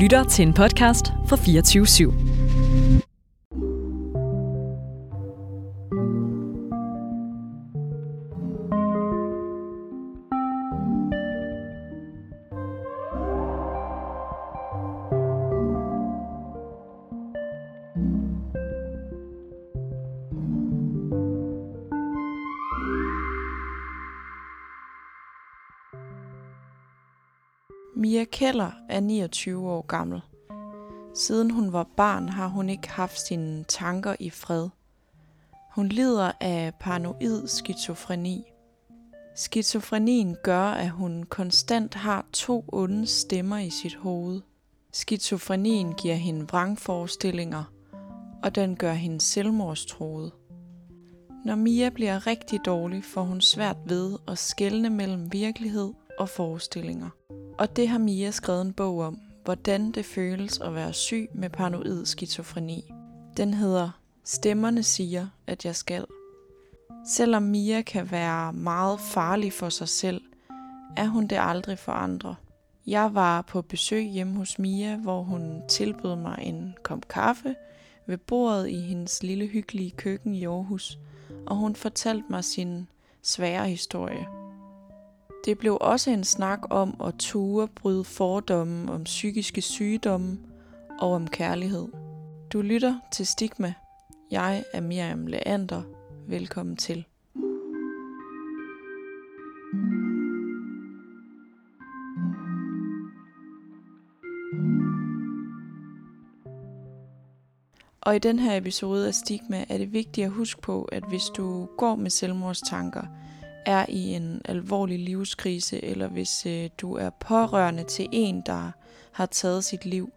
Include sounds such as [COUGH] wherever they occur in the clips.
lytter til en podcast fra 24 /7. Mia Keller er 29 år gammel. Siden hun var barn, har hun ikke haft sine tanker i fred. Hun lider af paranoid skizofreni. Skizofrenien gør, at hun konstant har to onde stemmer i sit hoved. Skizofrenien giver hende vrangforestillinger, og den gør hende selvmordstroet. Når Mia bliver rigtig dårlig, får hun svært ved at skelne mellem virkelighed og forestillinger. Og det har Mia skrevet en bog om, hvordan det føles at være syg med paranoid skizofreni. Den hedder Stemmerne siger, at jeg skal. Selvom Mia kan være meget farlig for sig selv, er hun det aldrig for andre. Jeg var på besøg hjemme hos Mia, hvor hun tilbød mig en kop kaffe ved bordet i hendes lille hyggelige køkken i Aarhus, og hun fortalte mig sin svære historie. Det blev også en snak om at ture bryde fordomme om psykiske sygdomme og om kærlighed. Du lytter til Stigma. Jeg er Miriam Leander. Velkommen til. Og i den her episode af Stigma er det vigtigt at huske på, at hvis du går med selvmordstanker, er i en alvorlig livskrise, eller hvis øh, du er pårørende til en, der har taget sit liv,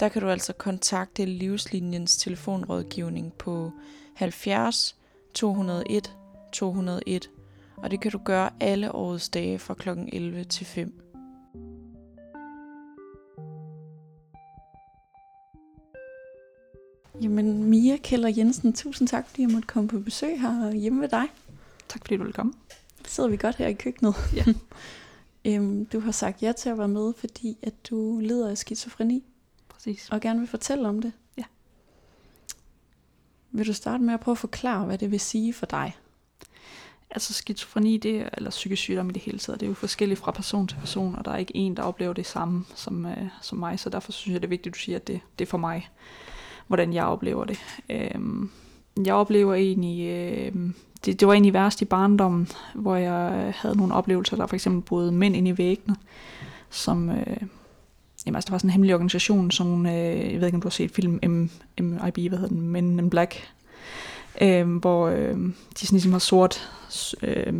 der kan du altså kontakte Livslinjens telefonrådgivning på 70 201 201, og det kan du gøre alle årets dage fra kl. 11 til 5. Jamen Mia Keller Jensen, tusind tak, fordi jeg måtte komme på besøg her hjemme ved dig. Tak fordi du ville komme. Sidder vi godt her i køkkenet. Ja. [LAUGHS] øhm, du har sagt ja til at være med, fordi at du lider af skizofreni, Præcis. og gerne vil fortælle om det. Ja. Vil du starte med at prøve at forklare, hvad det vil sige for dig? Altså skizofreni, det er, eller psykisk sygdom i det hele taget, det er jo forskelligt fra person til person, og der er ikke en, der oplever det samme som, øh, som mig, så derfor synes jeg, det er vigtigt, at du siger, at det, det er for mig, hvordan jeg oplever det. Øhm, jeg oplever egentlig, øh, det, det var egentlig værst i barndommen, hvor jeg havde nogle oplevelser, der for eksempel boede mænd inde i væggene, som, øh, jamen altså der var sådan en hemmelig organisation, som, øh, jeg ved ikke om du har set film M, MIB, hvad hedder den, Men in Black, øh, hvor øh, de sådan ligesom har sort øh,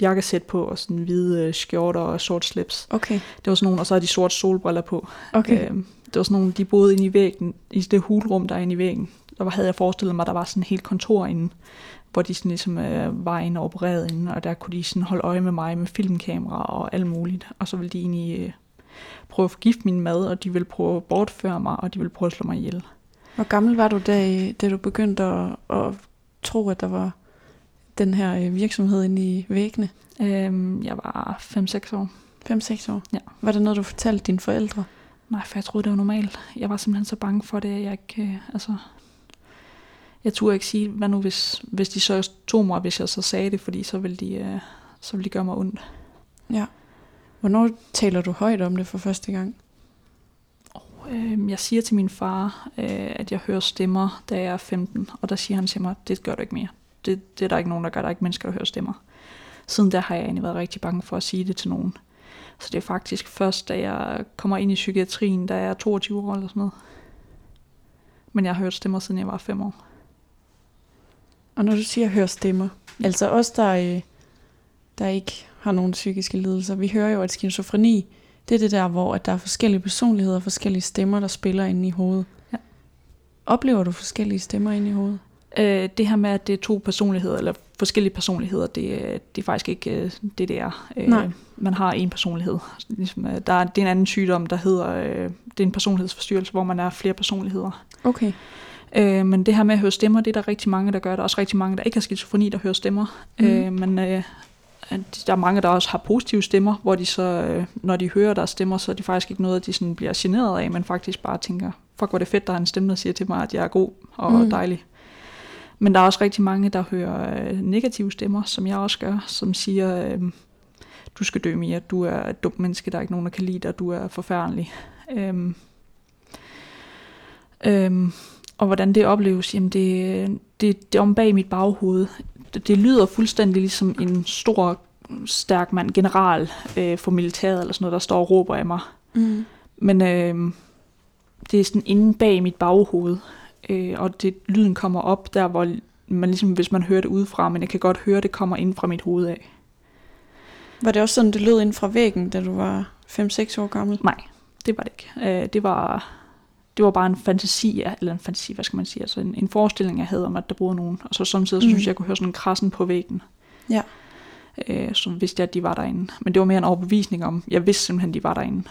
jakkesæt på, og sådan hvide øh, skjorter og sort slips. Okay. Det var sådan nogle, og så havde de sorte solbriller på. Okay. Øh, det var sådan nogle, de boede inde i væggen, i det hulrum, der er inde i væggen. Der var, havde jeg forestillet mig, at der var sådan et helt kontor inde, hvor de sådan ligesom øh, var inde og opererede inde, og der kunne de sådan holde øje med mig med filmkamera og alt muligt. Og så ville de egentlig øh, prøve at forgifte min mad, og de ville prøve at bortføre mig, og de ville prøve at slå mig ihjel. Hvor gammel var du, da, da du begyndte at, at tro, at der var den her øh, virksomhed inde i væggene? Øh, jeg var 5-6 år. 5-6 år? Ja. Var det noget, du fortalte dine forældre? Nej, for jeg troede, det var normalt. Jeg var simpelthen så bange for det, at jeg ikke... Øh, altså, jeg turde ikke sige, hvad nu hvis, hvis de så tog mig, hvis jeg så sagde det, fordi så ville de, øh, så ville de gøre mig ondt. Ja. Hvornår taler du højt om det for første gang? Øh, jeg siger til min far, øh, at jeg hører stemmer, da jeg er 15, og der siger han til mig, det gør du ikke mere. Det, det er der ikke nogen, der gør. Der er ikke mennesker, der hører stemmer. Siden der har jeg egentlig været rigtig bange for at sige det til nogen. Så det er faktisk først, da jeg kommer ind i psykiatrien, da jeg er 22 år eller sådan noget. Men jeg har hørt stemmer, siden jeg var 5 år. Og når du siger hør stemmer, altså os, der, øh, der ikke har nogen psykiske lidelser, vi hører jo, at skizofreni, det er det der, hvor at der er forskellige personligheder forskellige stemmer, der spiller inde i hovedet. Ja. Oplever du forskellige stemmer inde i hovedet? Øh, det her med, at det er to personligheder, eller forskellige personligheder, det, øh, det er faktisk ikke øh, det, det er. Øh, Nej. Man har en personlighed. Ligesom, øh, der er, det er en anden sygdom, der hedder, øh, det er en personlighedsforstyrrelse, hvor man er flere personligheder. Okay. Øh, men det her med at høre stemmer, det er der rigtig mange, der gør. Der er også rigtig mange, der ikke har skizofreni, der hører stemmer. Mm. Øh, men øh, der er mange, der også har positive stemmer, hvor de så, øh, når de hører deres stemmer, så er det faktisk ikke noget, de sådan bliver generet af, men faktisk bare tænker, fuck hvor det fedt, der er en stemme, der siger til mig, at jeg er god og mm. dejlig. Men der er også rigtig mange, der hører øh, negative stemmer, som jeg også gør, som siger, øh, du skal dø mere, du er et dumt menneske, der er ikke nogen, der kan lide dig, du er forfærdelig. Øhm, øhm, og hvordan det opleves, jamen det, det, det er om bag mit baghoved. Det, det lyder fuldstændig ligesom en stor, stærk mand, general øh, for militæret, eller sådan noget, der står og råber af mig. Mm. Men øh, det er sådan inde bag mit baghoved, øh, og det, lyden kommer op der, hvor man ligesom, hvis man hører det udefra, men jeg kan godt høre, det kommer ind fra mit hoved af. Var det også sådan, det lød ind fra væggen, da du var 5-6 år gammel? Nej, det var det ikke. Øh, det var det var bare en fantasi, eller en fantasi, hvad skal man sige, altså en, en forestilling, jeg havde om, at der boede nogen. Og så samtidig mm. synes jeg, jeg kunne høre sådan en krassen på væggen. Ja. Øh, så vidste jeg, at de var derinde. Men det var mere en overbevisning om, jeg vidste simpelthen, de var derinde.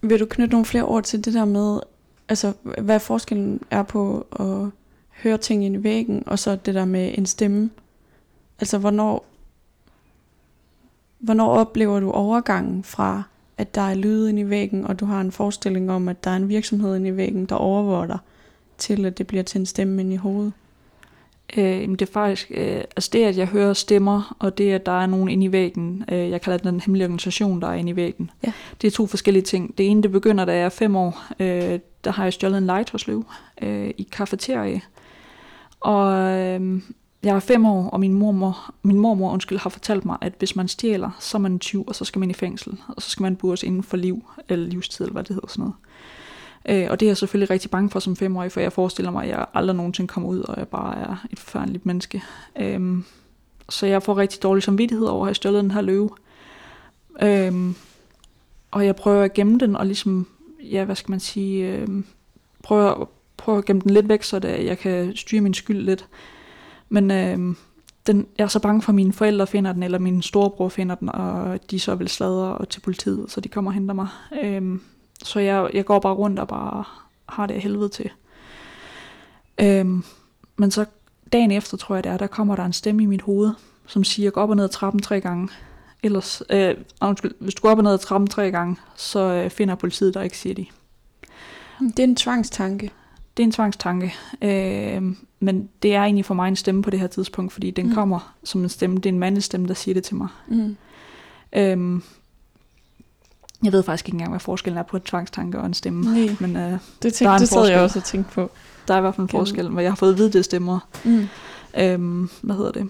Vil du knytte nogle flere ord til det der med, altså hvad forskellen er på at høre ting ind i væggen, og så det der med en stemme? Altså hvornår, hvornår oplever du overgangen fra at der er lyd inde i væggen, og du har en forestilling om, at der er en virksomhed inde i væggen, der overvåger dig, til at det bliver til en stemme inde i hovedet? Øh, det er faktisk, øh, altså det at jeg hører stemmer, og det at der er nogen inde i væggen, øh, jeg kalder den hemmelige organisation, der er inde i væggen, ja. det er to forskellige ting. Det ene, det begynder, da jeg er fem år, øh, der har jeg stjålet en legetøjsløv øh, i kafeterie. Og øh, jeg er fem år, og min mormor, min mormor undskyld, har fortalt mig, at hvis man stjæler, så er man 20, og så skal man i fængsel, og så skal man bures inden for liv, eller livstid, eller hvad det hedder sådan noget. Øh, og det er jeg selvfølgelig rigtig bange for som femårig, for jeg forestiller mig, at jeg aldrig nogensinde kommer ud, og jeg bare er et forfærdeligt menneske. Øh, så jeg får rigtig dårlig samvittighed over at have stjålet den her løve. Øh, og jeg prøver at gemme den, og ligesom, ja, hvad skal man sige, øh, prøver, prøver at gemme den lidt væk, så det, øh, jeg kan styre min skyld lidt. Men øh, den, jeg er så bange for, at mine forældre finder den, eller min storebror finder den, og de så vil sladre og til politiet, så de kommer og henter mig. Øh, så jeg, jeg går bare rundt og bare har det af helvede til. Øh, men så dagen efter, tror jeg det er, der kommer der en stemme i mit hoved, som siger, gå op og ned ad trappen tre gange. Ellers, øh, ah, undskyld, hvis du går op og ned ad trappen tre gange, så øh, finder politiet dig ikke, siger de. Det er en tvangstanke. Det er en tvangstanke. Øh, men det er egentlig for mig en stemme på det her tidspunkt, fordi den mm. kommer som en stemme. Det er en mandestemme, der siger det til mig. Mm. Øhm, jeg ved faktisk ikke engang, hvad forskellen er på en tvangstanke og en stemme. Nej, men, øh, det, tænkte, det sad jeg også og tænkte på. Der er i hvert fald en forskel, men jeg har fået at vide, det stemmer. Mm. Øhm, hvad hedder det?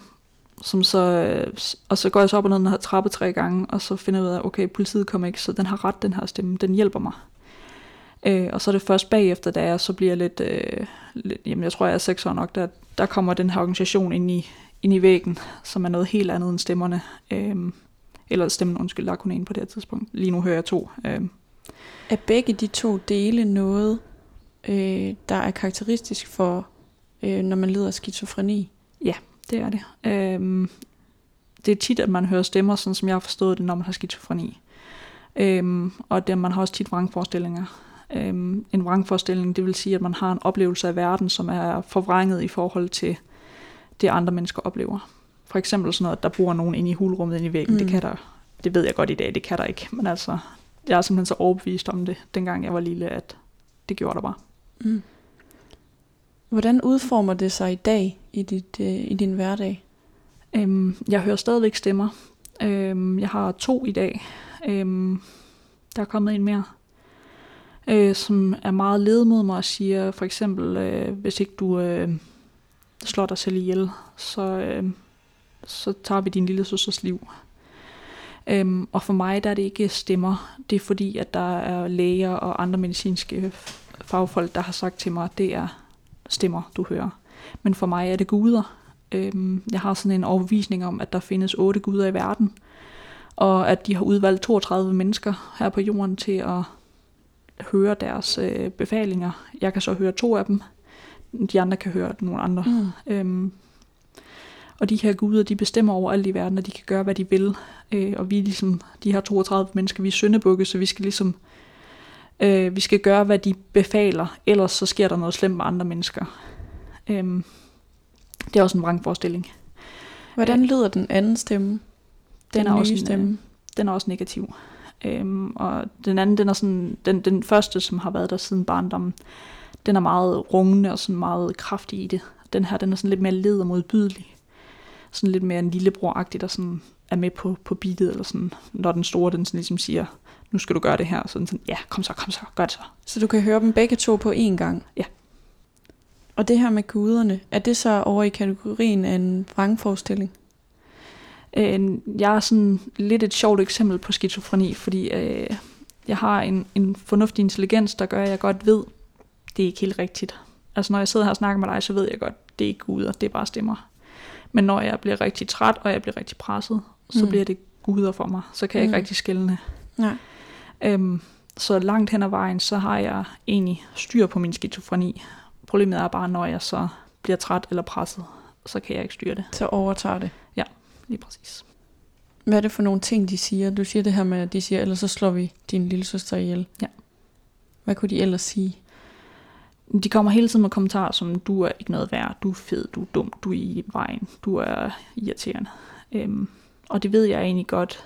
Som så, øh, og så går jeg så op og ned den her trappe tre gange, og så finder jeg ud af, okay, politiet kommer ikke, så den har ret, den her stemme. Den hjælper mig. Øh, og så er det først bagefter, da jeg så bliver lidt, øh, lidt jamen jeg tror jeg er seks år nok, der, der kommer den her organisation ind i, ind i væggen, som er noget helt andet end stemmerne. Øh, eller stemmen, undskyld, der er kun en på det her tidspunkt. Lige nu hører jeg to. Øh. Er begge de to dele noget, øh, der er karakteristisk for, øh, når man lider af skizofreni? Ja, det er det. Øh, det er tit, at man hører stemmer, sådan som jeg har forstået det, når man har skizofreni. Øhm, og det, man har også tit vrangforestillinger. Øhm, en vrangforestilling, det vil sige, at man har en oplevelse af verden, som er forvrænget i forhold til det, andre mennesker oplever. For eksempel sådan noget, at der bor nogen inde i hulrummet inde i væggen. Mm. Det kan der, det ved jeg godt i dag, det kan der ikke. Men altså, jeg er simpelthen så overbevist om det, dengang jeg var lille, at det gjorde der bare. Mm. Hvordan udformer det sig i dag i, dit, øh, i din hverdag? Øhm, jeg hører stadigvæk stemmer. Øhm, jeg har to i dag. Øhm, der er kommet en mere øh, som er meget led mod mig og siger for eksempel, øh, hvis ikke du øh, slår dig selv ihjel, så, øh, så tager vi din lille søsters liv. Øhm, og for mig der er det ikke stemmer. Det er fordi, at der er læger og andre medicinske fagfolk, der har sagt til mig, at det er stemmer, du hører. Men for mig er det guder. Øhm, jeg har sådan en overbevisning om, at der findes otte guder i verden, og at de har udvalgt 32 mennesker her på jorden til at høre deres øh, befalinger. Jeg kan så høre to af dem. De andre kan høre nogle andre. Mm. Øhm, og de her guder, de bestemmer over alt i verden, og de kan gøre, hvad de vil. Øh, og vi er ligesom, de her 32 mennesker, vi er syndebukke, så vi skal ligesom, øh, vi skal gøre, hvad de befaler, ellers så sker der noget slemt med andre mennesker. Øhm, det er også en vrangforestilling. Hvordan lyder den anden stemme? Den, Den er også nye en, stemme. øh, den er også negativ. Øhm, og den anden, den er sådan, den, den første, som har været der siden barndommen, den er meget rungende og sådan meget kraftig i det. Den her, den er sådan lidt mere led og modbydelig. Sådan lidt mere en lillebror-agtig, der sådan er med på, på beatet, eller sådan, når den store, den sådan ligesom siger, nu skal du gøre det her, sådan, sådan ja, kom så, kom så, gør det så. Så du kan høre dem begge to på én gang? Ja. Og det her med guderne, er det så over i kategorien af en vrangforestilling? Øh, jeg er sådan lidt et sjovt eksempel på skizofreni, fordi øh, jeg har en, en fornuftig intelligens, der gør, at jeg godt ved, det er ikke helt rigtigt. Altså når jeg sidder her og snakker med dig, så ved jeg godt, det er ikke guder, det er bare stemmer. Men når jeg bliver rigtig træt, og jeg bliver rigtig presset, så Mm. bliver det guder for mig. Så kan jeg ikke Mm. rigtig skælne. Nej. Øhm, så langt hen ad vejen, så har jeg egentlig styr på min skizofreni. Problemet er bare, når jeg så bliver træt eller presset, så kan jeg ikke styre det. Så overtager det. Lige præcis. Hvad er det for nogle ting, de siger? Du siger det her med, at de siger, ellers så slår vi din lille søster ihjel. Ja. Hvad kunne de ellers sige? De kommer hele tiden med kommentarer som, du er ikke noget værd, du er fed, du er dum, du er i vejen, du er irriterende. Øhm, og det ved jeg egentlig godt,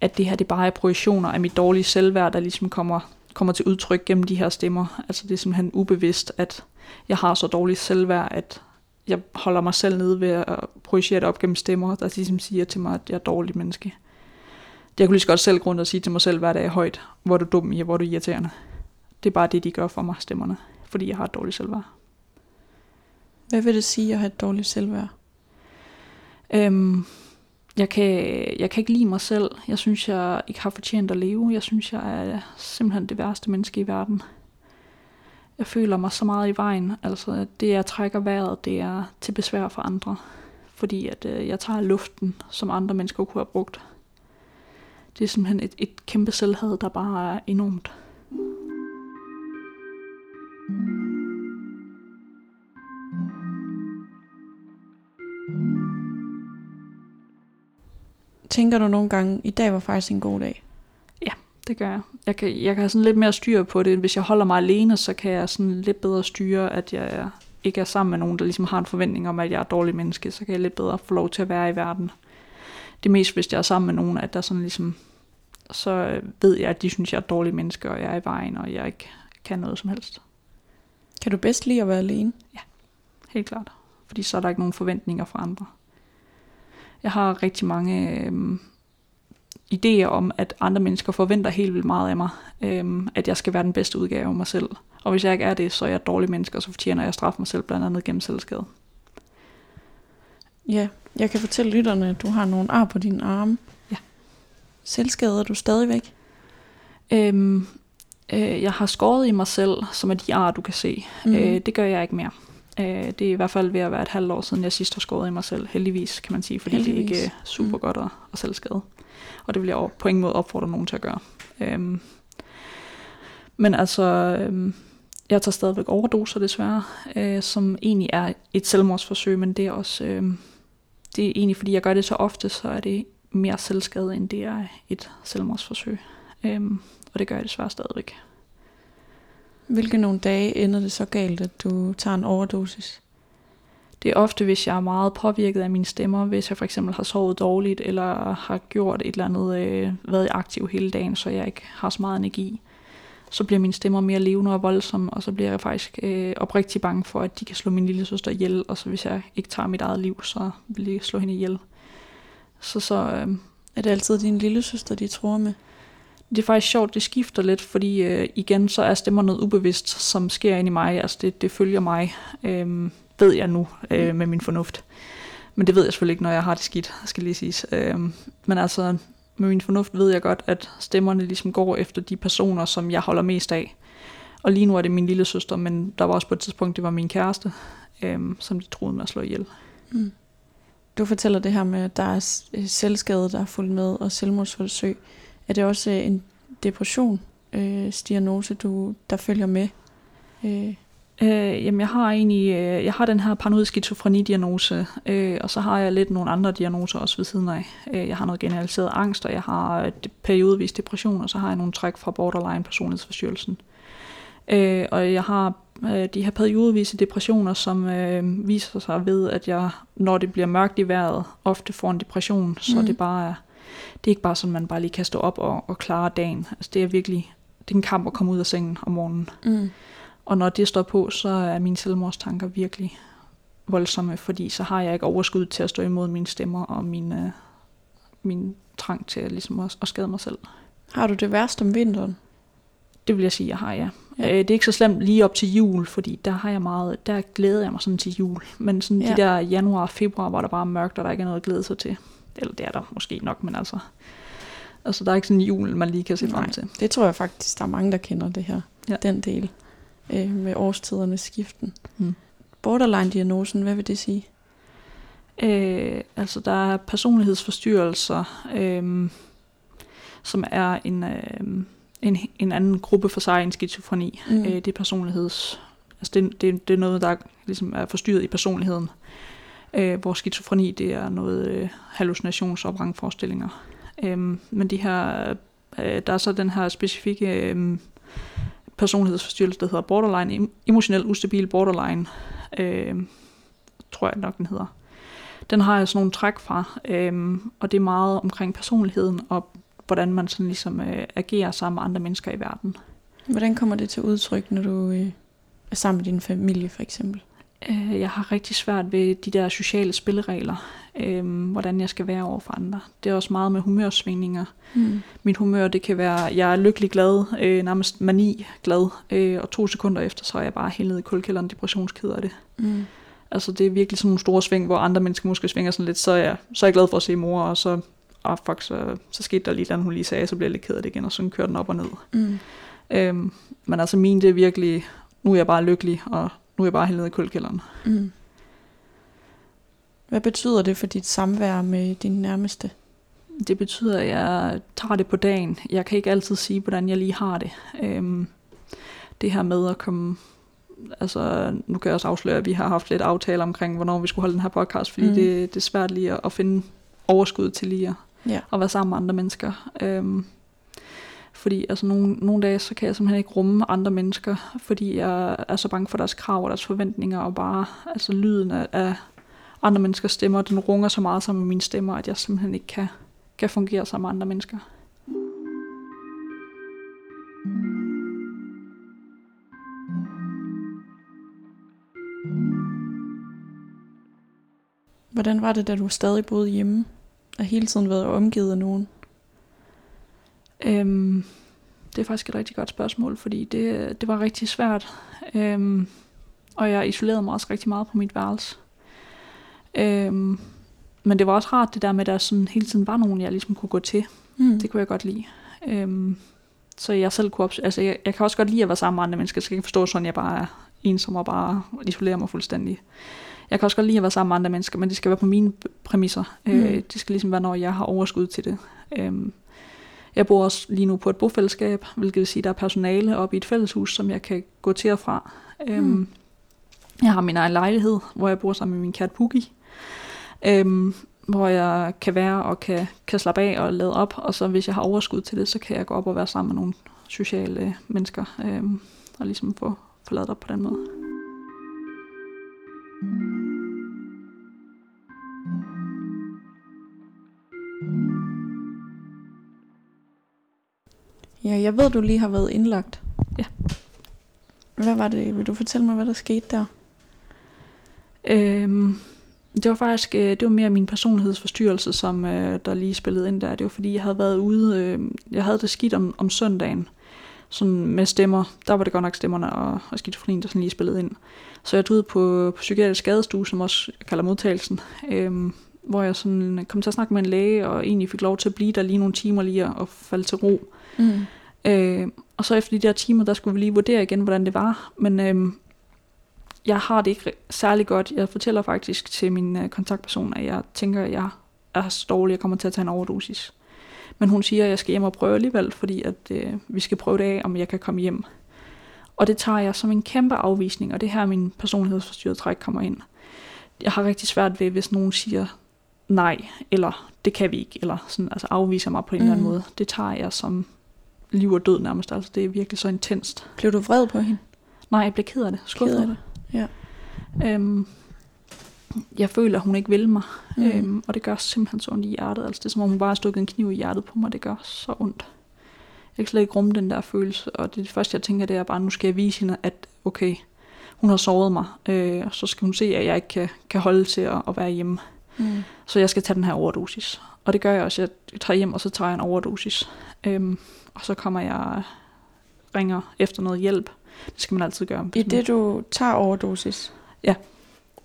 at det her det bare er projektioner af mit dårlige selvværd, der ligesom kommer, kommer til udtryk gennem de her stemmer. Altså det er simpelthen ubevidst, at jeg har så dårligt selvværd, at jeg holder mig selv nede ved at projicere det op gennem stemmer, der ligesom siger til mig, at jeg er et dårligt menneske. Det jeg kunne lige så godt selv grund at sige til mig selv hver dag højt, hvor er du dum i, hvor er du irriterende. Det er bare det, de gør for mig, stemmerne fordi jeg har et dårligt selvværd. Hvad vil det sige at have et dårligt selvværd? Øhm, jeg, kan, jeg kan ikke lide mig selv. Jeg synes, jeg ikke har fortjent at leve. Jeg synes, jeg er simpelthen det værste menneske i verden. Jeg føler mig så meget i vejen. Altså, det jeg trækker vejret, det er til besvær for andre. Fordi at øh, jeg tager luften, som andre mennesker kunne have brugt. Det er simpelthen et, et kæmpe selvhed, der bare er enormt. Tænker du nogle gange, i dag var faktisk en god dag? Det gør jeg. Jeg kan, jeg kan have sådan lidt mere styr på det. Hvis jeg holder mig alene, så kan jeg sådan lidt bedre styre, at jeg ikke er sammen med nogen, der ligesom har en forventning om, at jeg er et dårligt menneske. Så kan jeg lidt bedre få lov til at være i verden. Det er mest, hvis jeg er sammen med nogen, at der sådan ligesom, så ved jeg, at de synes, jeg er et dårligt menneske, og jeg er i vejen, og jeg ikke kan noget som helst. Kan du bedst lide at være alene? Helt klart. Fordi så er der ikke nogen forventninger fra andre. Jeg har rigtig mange øhm, idéer om, at andre mennesker forventer helt vildt meget af mig. Øhm, at jeg skal være den bedste udgave af mig selv. Og hvis jeg ikke er det, så er jeg et dårligt menneske, og så fortjener jeg at straffe mig selv blandt andet gennem selvskade. Ja, jeg kan fortælle lytterne, at du har nogle ar på dine arme. Ja. Selvskader du stadigvæk? Øhm, øh, jeg har skåret i mig selv, som er de ar, du kan se. Mhm. Mm. Øh, det gør jeg ikke mere. Øh, det er i hvert fald ved at være et halvt år siden, jeg sidst har skåret i mig selv. Heldigvis, kan man sige, fordi Heldigvis. det er ikke øh, super Mm. mm. godt at, at selvskade. Og det vil jeg på ingen måde opfordre nogen til at gøre. Øhm, men altså, øhm, jeg tager stadigvæk overdoser desværre, øh, som egentlig er et selvmordsforsøg, men det er også, øh, det er egentlig fordi jeg gør det så ofte, så er det mere selvskade, end det er et selvmordsforsøg. Øhm, og det gør jeg desværre stadigvæk. Hvilke nogle dage ender det så galt, at du tager en overdosis? Det er ofte, hvis jeg er meget påvirket af mine stemmer, hvis jeg for eksempel har sovet dårligt, eller har gjort et eller andet, øh, været aktiv hele dagen, så jeg ikke har så meget energi. Så bliver mine stemmer mere levende og voldsomme, og så bliver jeg faktisk øh, oprigtig bange for, at de kan slå min lille søster ihjel, og så hvis jeg ikke tager mit eget liv, så vil de slå hende ihjel. Så, så øh, Er det altid din lille søster, de tror med? det er faktisk sjovt, det skifter lidt, fordi øh, igen, så er stemmer noget ubevidst, som sker ind i mig. Altså det, det følger mig, øh, ved jeg nu øh, med min fornuft. Men det ved jeg selvfølgelig ikke, når jeg har det skidt, skal lige siges. Øh, men altså, med min fornuft ved jeg godt, at stemmerne ligesom går efter de personer, som jeg holder mest af. Og lige nu er det min lille søster, men der var også på et tidspunkt, det var min kæreste, øh, som de troede med at slå ihjel. Mm. Du fortæller det her med, at der er øh, selvskade, der er fulgt med, og selvmordsforsøg. Er det også øh, en depression, øh, diagnose, du, der følger med? Øh, Øh, jamen, jeg har egentlig, øh, jeg har den her paranoid skizofreni-diagnose, øh, og så har jeg lidt nogle andre diagnoser også ved siden af. Øh, jeg har noget generaliseret angst, og jeg har øh, periodevis depression, og så har jeg nogle træk fra borderline personlighedsforstyrrelsen. Øh, og jeg har øh, de her periodevise depressioner, som øh, viser sig ved, at jeg, når det bliver mørkt i vejret, ofte får en depression, så mm. det bare er det er ikke bare sådan, man bare lige kan stå op og, og klare dagen. Altså det er virkelig, det er en kamp at komme ud af sengen om morgenen. Mm. Og når det står på, så er mine selvmordstanker virkelig voldsomme, fordi så har jeg ikke overskud til at stå imod mine stemmer og min, øh, min trang til ligesom at, at skade mig selv. Har du det værst om vinteren? Det vil jeg sige, jeg har, ja. Ja. Øh, det er ikke så slemt lige op til jul, fordi der har jeg meget, der glæder jeg mig sådan til jul. Men sådan Ja. de der januar og februar, hvor der bare er mørkt, og der ikke er noget at glæde sig til. Eller det er der måske nok, men altså... Altså, der er ikke sådan en jul, man lige kan se frem til. Det tror jeg faktisk, der er mange, der kender det her. Ja. Den del øh, med årstidernes skiften. Mm. Borderline-diagnosen, hvad vil det sige? Øh, altså, der er personlighedsforstyrrelser, øh, som er en, øh, en, en anden gruppe for sig end skizofreni. Mm. Øh, det er personligheds... Altså, det, det, det er noget, der ligesom er forstyrret i personligheden. Øh, hvor skizofreni, det er noget øh, hallucinations- og vrangforestillinger. Øh, men de her, øh, der er så den her specifikke øh, personlighedsforstyrrelse, der hedder borderline, emotionelt emotionel ustabil borderline, øh, tror jeg nok, den hedder. Den har jeg sådan nogle træk fra, øh, og det er meget omkring personligheden, og hvordan man sådan ligesom øh, agerer sammen med andre mennesker i verden. Hvordan kommer det til udtryk, når du øh, er sammen med din familie, for eksempel? Øh, jeg har rigtig svært ved de der sociale spilleregler, øh, hvordan jeg skal være over for andre. Det er også meget med humørsvingninger. Mm. Mit humør, det kan være, jeg er lykkelig glad, øh, nærmest mani glad, øh, og to sekunder efter, så er jeg bare helt nede i kulkælderen depressionsked af det. Mm. Altså det er virkelig sådan nogle store sving, hvor andre mennesker måske svinger sådan lidt, så er jeg, så er jeg glad for at se mor, og så, ah fuck, så, så skete der lige et eller andet, hun lige sagde, så bliver jeg lidt ked af det igen, og så kører den op og ned. Mm. Øhm, men altså min, det er virkelig, nu er jeg bare lykkelig, og nu er jeg bare helt nede i kulkælderen. Mm. Hvad betyder det for dit samvær med din nærmeste? Det betyder, at jeg tager det på dagen. Jeg kan ikke altid sige, hvordan jeg lige har det. Øhm, det her med at komme... Altså, nu kan jeg også afsløre, at vi har haft lidt aftaler omkring, hvornår vi skulle holde den her podcast, fordi mm. det, det er svært lige at, at finde overskud til lige at, Ja. at være sammen med andre mennesker. Øhm, fordi altså, nogle, nogle dage, så kan jeg simpelthen ikke rumme andre mennesker, fordi jeg er så bange for deres krav og deres forventninger, og bare altså, lyden af, af andre menneskers stemmer, den runger så meget sammen med mine stemmer, at jeg simpelthen ikke kan, kan fungere sammen med andre mennesker. Hvordan var det, da du stadig boede hjemme? Og hele tiden været omgivet af nogen? Øhm, det er faktisk et rigtig godt spørgsmål, fordi det, det var rigtig svært. Øhm, og jeg isolerede mig også rigtig meget på mit værelse. Øhm, men det var også rart det der med, at der sådan hele tiden var nogen, jeg ligesom kunne gå til. Mm. Det kunne jeg godt lide. Øhm, så jeg selv kunne altså jeg, jeg kan også godt lide at være sammen med andre mennesker, så jeg kan forstå sådan, at jeg bare er ensom og bare isolerer mig fuldstændig. Jeg kan også godt lide at være sammen med andre mennesker, men det skal være på mine præmisser. Mm. Øh, Mm. det skal ligesom være, når jeg har overskud til det. Øhm, jeg bor også lige nu på et bofællesskab, hvilket vil sige, at der er personale oppe i et fælleshus, som jeg kan gå til og fra. Øhm, Mm. Jeg har min egen lejlighed, hvor jeg bor sammen med min kat Puggy. Øhm, hvor jeg kan være og kan, kan slappe af og lade op, og så hvis jeg har overskud til det, så kan jeg gå op og være sammen med nogle sociale mennesker, øhm, og ligesom få, få lavet op på den måde. Jeg ved, du lige har været indlagt. Ja. Hvad var det? Vil du fortælle mig, hvad der skete der? Øhm, det var faktisk øh, det var mere min personlighedsforstyrrelse, som øh, der lige spillede ind der. Det var fordi, jeg havde været ude, øh, jeg havde det skidt om, om søndagen, sådan med stemmer. Der var det godt nok stemmerne og, og skizofrenien, der sådan lige spillede ind. Så jeg tog ud på, på psykiatrisk skadestue, som også kalder modtagelsen, øh, hvor jeg sådan kom til at snakke med en læge, og egentlig fik lov til at blive der lige nogle timer lige og, og falde til ro. Mm. Øh, og så efter de der timer, der skulle vi lige vurdere igen, hvordan det var. Men øh, jeg har det ikke særlig godt. Jeg fortæller faktisk til min øh, kontaktperson, at jeg tænker, at jeg er så dårlig, jeg kommer til at tage en overdosis. Men hun siger, at jeg skal hjem og prøve alligevel, fordi at, øh, vi skal prøve det af, om jeg kan komme hjem. Og det tager jeg som en kæmpe afvisning, og det er her min personlighedsforstyrrede træk kommer ind. Jeg har rigtig svært ved, hvis nogen siger nej, eller det kan vi ikke, eller sådan, altså afviser mig på en mm. eller anden Mm. måde. Det tager jeg som liv og død nærmest. Altså, det er virkelig så intenst. Blev du vred på hende? Nej, jeg bliver ked af det. Skuffet. Ked af det. Ja. Øhm, jeg føler, at hun ikke vil mig. Mm. Øhm, og det gør simpelthen så ondt i hjertet. Altså, det er som om hun bare har stukket en kniv i hjertet på mig. Det gør så ondt. Jeg kan slet ikke rumme den der følelse. Og det første, jeg tænker, det er bare, nu skal jeg vise hende, at okay, hun har såret mig. Øh, og så skal hun se, at jeg ikke kan, kan holde til at, at være hjemme. Mm. Så jeg skal tage den her overdosis. Og det gør jeg også. Jeg tager hjem, og så tager jeg en overdosis. Øhm, og så kommer jeg ringer efter noget hjælp. Det skal man altid gøre. I det, du tager overdosis,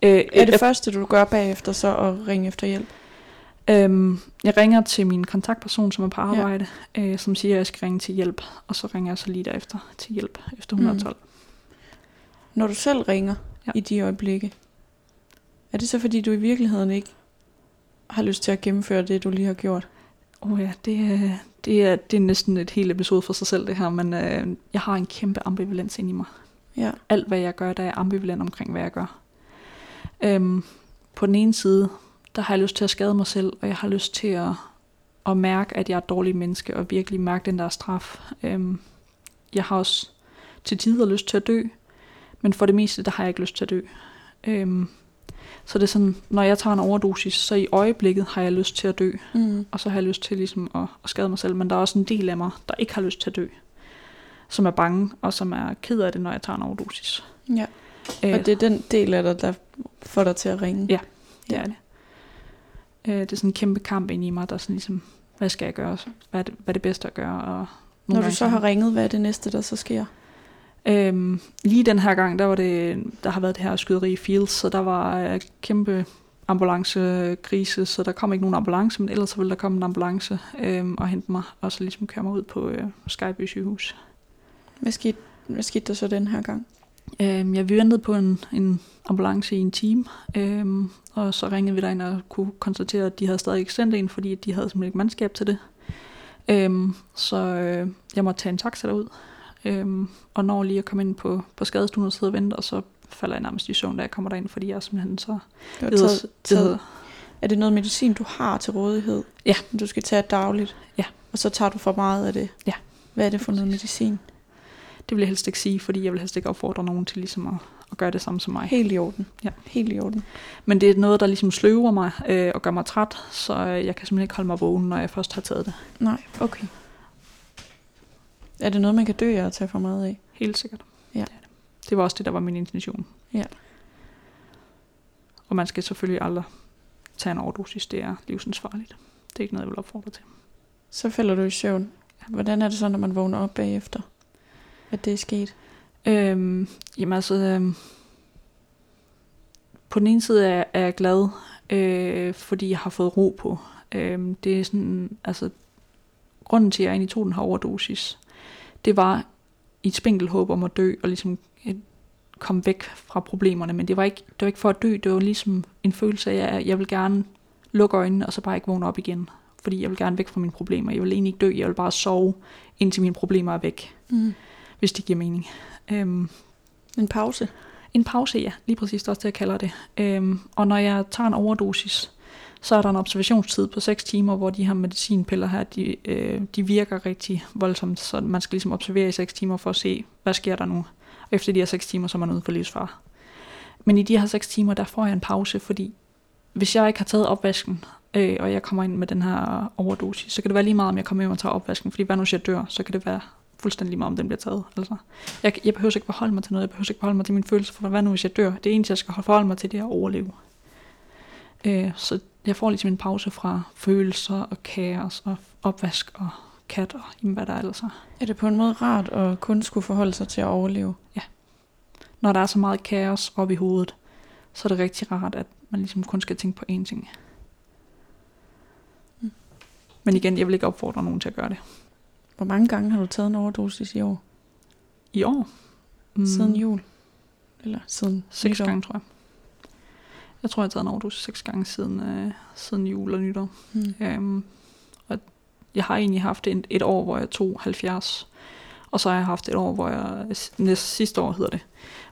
Øh, er det jeg, første, du gør bagefter så at ringe efter hjælp? øhm, jeg ringer til min kontaktperson, som er på arbejde, ja. øh, som siger, at jeg skal ringe til hjælp. Og så ringer jeg så lige derefter til hjælp efter 112. Mm. Når du selv ringer ja. Ja. i de øjeblikke, er det så fordi, du i virkeligheden ikke har lyst til at gennemføre det, du lige har gjort? Oh ja, det, er- det, er, det er næsten et helt episode for sig selv, det her. Men øh, jeg har en kæmpe ambivalens ind i mig. Ja. alt hvad jeg gør, der er ambivalent omkring, hvad jeg gør. Øhm, på den ene side, der har jeg lyst til at skade mig selv, og jeg har lyst til at, at mærke, at jeg er et dårligt menneske, og virkelig mærke den der straf. Øhm, jeg har også til tider lyst til at dø, men for det meste, der har jeg ikke lyst til at dø. Øhm, så det er sådan, når jeg tager en overdosis, så i øjeblikket har jeg lyst til at dø, Mm. og så har jeg lyst til ligesom at, at skade mig selv, men der er også en del af mig, der ikke har lyst til at dø, som er bange, og som er ked af det, når jeg tager en overdosis. Ja. Øh, Og det er den del af dig, der får dig til at ringe? Ja. Det er det. Øh, det er sådan en kæmpe kamp ind i mig, der er sådan ligesom, hvad skal jeg gøre? Hvad er det, hvad er det bedste at gøre? Og Når du så har ringet, hvad er det næste, der så sker? Øhm, lige den her gang, der var det, der har været det her skyderi i Fields, så der var øh, kæmpe ambulancekrise, så der kom ikke nogen ambulance, men ellers så ville der komme en ambulance øhm, og hente mig, og så ligesom køre mig ud på øh, Skyby sygehus. Hvad skete, hvad skete der så den her gang? Øhm, jeg ventede på en, en ambulance i en time, øhm, og så ringede vi derind og kunne konstatere, at de havde stadig ikke sendt en, fordi de havde simpelthen ikke mandskab til det. Øhm, så øh, jeg måtte tage en taxa derud, øhm, og når lige at komme ind på, på skadestuen og sidde og vente, og så falder jeg nærmest i søvn, da jeg kommer derind, fordi jeg er simpelthen så... Det hedder- taget, det taget, er det noget medicin, du har til rådighed? Ja. Du skal tage dagligt? Ja. Og så tager du for meget af det? Ja. Hvad er det for noget medicin? Det vil jeg helst ikke sige, fordi jeg vil helst ikke opfordre nogen til ligesom at, at gøre det samme som mig. Helt i orden. Ja. Helt i orden. Men det er noget, der ligesom sløver mig øh, og gør mig træt, så jeg kan simpelthen ikke holde mig vågen, når jeg først har taget det. Nej, okay. Er det noget, man kan dø af at tage for meget af? Helt sikkert. Ja. Det, det. det var også det, der var min intention. Ja. Og man skal selvfølgelig aldrig tage en overdosis. Det er livsensfarligt. Det er ikke noget, jeg vil opfordre til. Så falder du i søvn. Hvordan er det så, når man vågner op bagefter? At det er sket? Øhm, jamen altså, øhm, på den ene side er, er jeg glad, øh, fordi jeg har fået ro på. Øhm, det er sådan, altså, grunden til, at jeg egentlig tog den her overdosis, det var i et spinkelt håb om at dø, og ligesom øh, komme væk fra problemerne, men det var ikke, det var ikke for at dø, det var ligesom en følelse af, at jeg vil gerne lukke øjnene, og så bare ikke vågne op igen. Fordi jeg vil gerne væk fra mine problemer. Jeg vil egentlig ikke dø, jeg vil bare sove, indtil mine problemer er væk, Mm. hvis det giver mening. Øhm, En pause? en pause, ja. Lige præcis det også det, jeg kalder det. Øhm, og når jeg tager en overdosis, så er der en observationstid på 6 timer, hvor de her medicinpiller her, de, øh, de virker rigtig voldsomt. Så man skal ligesom observere i 6 timer for at se, hvad sker der nu. Og efter de her 6 timer, så er man ude for livsfar. Men i de her 6 timer, der får jeg en pause, fordi hvis jeg ikke har taget opvasken, øh, og jeg kommer ind med den her overdosis, så kan det være lige meget, om jeg kommer hjem og tager opvasken. Fordi hvad nu, hvis jeg dør, så kan det være fuldstændig lige meget, om den bliver taget. Altså, jeg, jeg behøver ikke forholde mig til noget. Jeg behøver ikke forholde mig til min følelse For hvad nu, hvis jeg dør? Det eneste, jeg skal forholde mig til, det er at overleve. Øh, så jeg får ligesom en pause fra følelser og kaos og opvask og kat og jamen, hvad der ellers er. Er det på en måde rart at kun skulle forholde sig til at overleve? Når der er så meget kaos op i hovedet, så er det rigtig rart, at man ligesom kun skal tænke på én ting. Mm. Men igen, jeg vil ikke opfordre nogen til at gøre det. Hvor mange gange har du taget en overdosis i år? I år? Mm. Siden jul? Eller siden Seks gange, tror jeg. Jeg tror, jeg har taget en overdosis seks gange siden, øh, siden jul og nytår. Mm. Øhm, og jeg har egentlig haft et, et år, hvor jeg tog 70. Og så har jeg haft et år, hvor jeg, næste sidste år hedder det,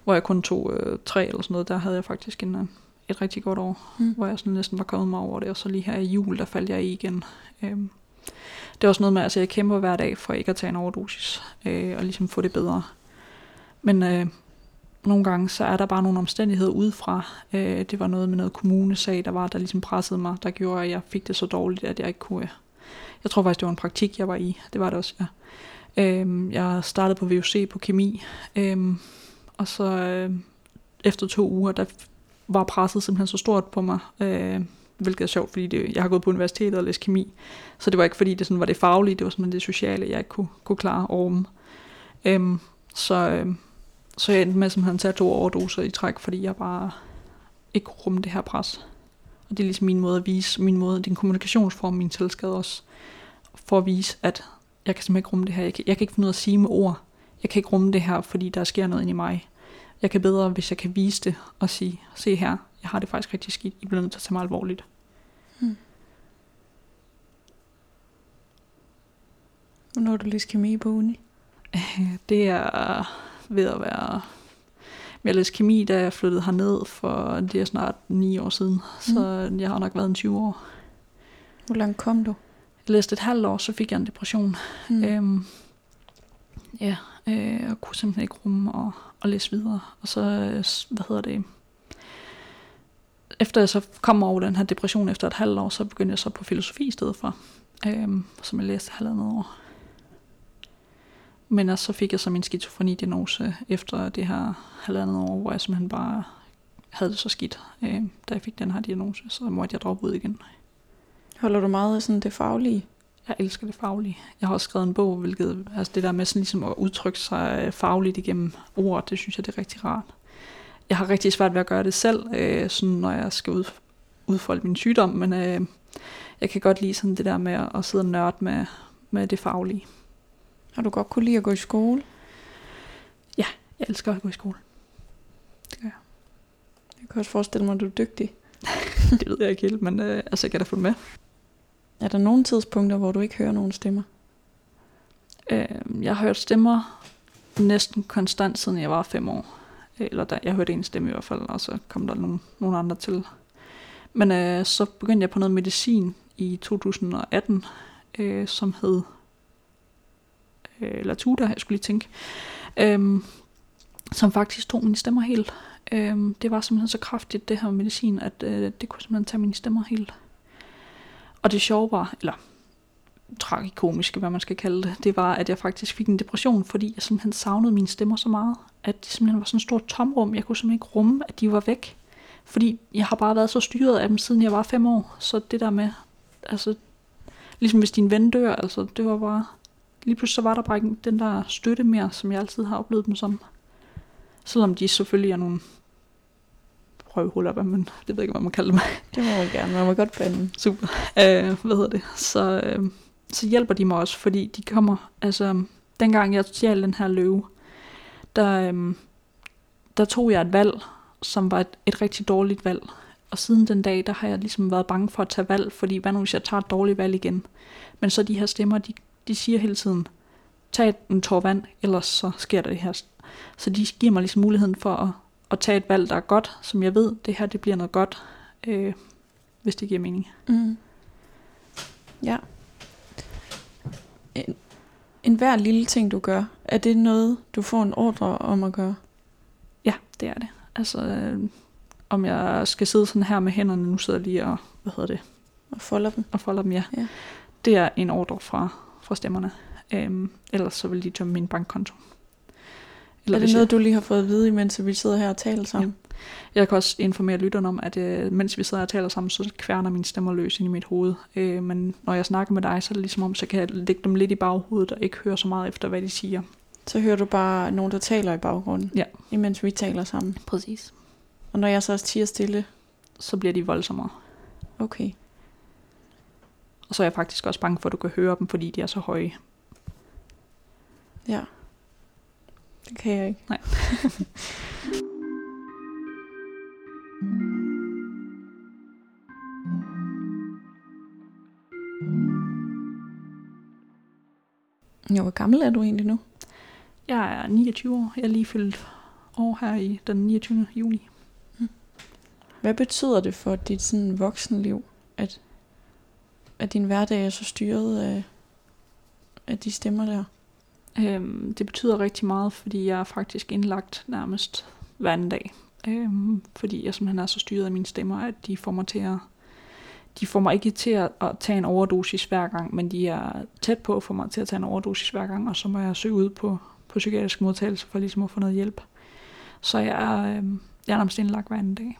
hvor jeg kun tog øh, tre eller sådan noget. Der havde jeg faktisk en, øh, et rigtig godt år, Mm. hvor jeg sådan næsten var kommet mig over det. Og så lige her i jul, der faldt jeg i igen. Øhm, det er også noget med, altså jeg kæmper hver dag for ikke at tage en overdosis, øh, og ligesom få det bedre. Men øh, nogle gange, så er der bare nogle omstændigheder udefra. Øh, det var noget med noget kommunesag, der var, der ligesom pressede mig, der gjorde, at jeg fik det så dårligt, at jeg ikke kunne... Øh, jeg tror faktisk, det var en praktik, jeg var i. Det var det også, ja. Øh, jeg startede på VUC på kemi, øh, og så øh, efter to uger, der var presset simpelthen så stort på mig, øh, hvilket er sjovt, fordi det, jeg har gået på universitetet og læst kemi, så det var ikke fordi, det sådan var det faglige, det var simpelthen det sociale, jeg ikke kunne, kunne klare over Øhm, så, øhm, så jeg endte med simpelthen at tage to overdoser i træk, fordi jeg bare ikke kunne rumme det her pres. Og det er ligesom min måde at vise, min måde, din kommunikationsform, min tilskade også, for at vise, at jeg kan simpelthen ikke rumme det her. Jeg kan, jeg kan ikke finde ud af at sige med ord. Jeg kan ikke rumme det her, fordi der sker noget ind i mig. Jeg kan bedre, hvis jeg kan vise det og sige, se her, jeg har det faktisk rigtig skidt. I bliver nødt til at tage mig alvorligt. Hmm. Hvornår du læst kemi på uni? Det er ved at være... Jeg læste kemi, da jeg flyttede herned for det er snart 9 år siden. Så mm. jeg har nok været en 20 år. Hvor langt kom du? Jeg læste et halvt år, så fik jeg en depression. Mm. Øhm, ja, øh, jeg kunne simpelthen ikke rumme og, og læse videre. Og så, hvad hedder det, efter jeg så kom over den her depression efter et halvt år, så begyndte jeg så på filosofi i stedet for, øhm, som jeg læste halvandet år. Men så fik jeg så min skizofreni-diagnose efter det her halvandet år, hvor jeg simpelthen bare havde det så skidt, øh, da jeg fik den her diagnose, så måtte jeg droppe ud igen. Holder du meget af sådan det faglige? Jeg elsker det faglige. Jeg har også skrevet en bog, hvilket, altså det der med sådan ligesom at udtrykke sig fagligt igennem ord, det synes jeg, det er rigtig rart. Jeg har rigtig svært ved at gøre det selv, øh, sådan når jeg skal ud, udfolde min sygdom, men øh, jeg kan godt lide sådan det der med at sidde og nørde med, med det faglige. Har du godt kunne lide at gå i skole? Ja, jeg elsker at gå i skole. Det gør jeg. Jeg kan også forestille mig, at du er dygtig. [LAUGHS] det ved jeg ikke helt, men øh, altså, jeg kan da få med. Er der nogle tidspunkter, hvor du ikke hører nogen stemmer? Øh, jeg har hørt stemmer næsten konstant, siden jeg var fem år. Eller da, jeg hørte en stemme i hvert fald, og så kom der nogle, nogle andre til. Men øh, så begyndte jeg på noget medicin i 2018, øh, som hed øh, eller Tuda, jeg skulle lige tænke, øh, som faktisk tog mine stemmer helt. Øh, det var simpelthen så kraftigt, det her medicin, at øh, det kunne simpelthen tage mine stemmer helt. Og det sjove var, eller tragikomiske, hvad man skal kalde det, det var, at jeg faktisk fik en depression, fordi jeg simpelthen savnede mine stemmer så meget, at det simpelthen var sådan et stort tomrum. Jeg kunne simpelthen ikke rumme, at de var væk. Fordi jeg har bare været så styret af dem, siden jeg var fem år. Så det der med, altså, ligesom hvis din ven dør, altså, det var bare, lige pludselig så var der bare ikke den der støtte mere, som jeg altid har oplevet dem som. Selvom de selvfølgelig er nogle røvhuller, men det ved jeg ikke, hvad man kalder dem. Det må man gerne, man må godt bande. Super. Uh, hvad hedder det? Så, uh, så hjælper de mig også, fordi de kommer, altså dengang jeg stjal den her løve, der, um, der tog jeg et valg, som var et, et rigtig dårligt valg. Og siden den dag, der har jeg ligesom været bange for at tage valg, fordi hvad nu hvis jeg tager et dårligt valg igen? Men så de her stemmer, de, de siger hele tiden, tag en tår vand, ellers så sker der det her. Så de giver mig ligesom muligheden for at, at tage et valg, der er godt, som jeg ved, det her det bliver noget godt, øh, hvis det giver mening. Mm. Ja. En, en hver lille ting, du gør, er det noget, du får en ordre om at gøre? Ja, det er det. Altså, øh, om jeg skal sidde sådan her med hænderne, nu sidder jeg lige og, hvad hedder det? Og folder dem. Og folder dem, ja. ja. Det er en ordre fra, fra stemmerne. Øhm, ellers så vil de tømme min bankkonto. Eller er det noget, jeg... du lige har fået at vide, mens vi sidder her og taler sammen? Ja. Jeg kan også informere lytterne om, at øh, mens vi sidder og taler sammen, så kværner mine stemmer løs ind i mit hoved. Øh, men når jeg snakker med dig, så er det ligesom om, så kan jeg lægge dem lidt i baghovedet og ikke høre så meget efter, hvad de siger. Så hører du bare nogen, der taler i baggrunden, ja. imens vi taler sammen? Præcis. Og når jeg så stiger stille? Så bliver de voldsommere. Okay. Og så er jeg faktisk også bange for, at du kan høre dem, fordi de er så høje. Ja. Det kan jeg ikke. Nej. Ja, hvor gammel er du egentlig nu? Jeg er 29 år. Jeg er lige fyldt år her i den 29. juni. Mm. Hvad betyder det for dit sådan voksenliv, at, at din hverdag er så styret af, af de stemmer der? Øhm, det betyder rigtig meget, fordi jeg er faktisk indlagt nærmest hver anden dag. Øhm, fordi jeg simpelthen er så styret af mine stemmer, at de får mig til at de får mig ikke til at, at tage en overdosis hver gang, men de er tæt på at få mig til at tage en overdosis hver gang, og så må jeg søge ud på, på psykiatrisk modtagelse for ligesom at få noget hjælp. Så jeg er, øh, jeg er nærmest indlagt hver anden dag.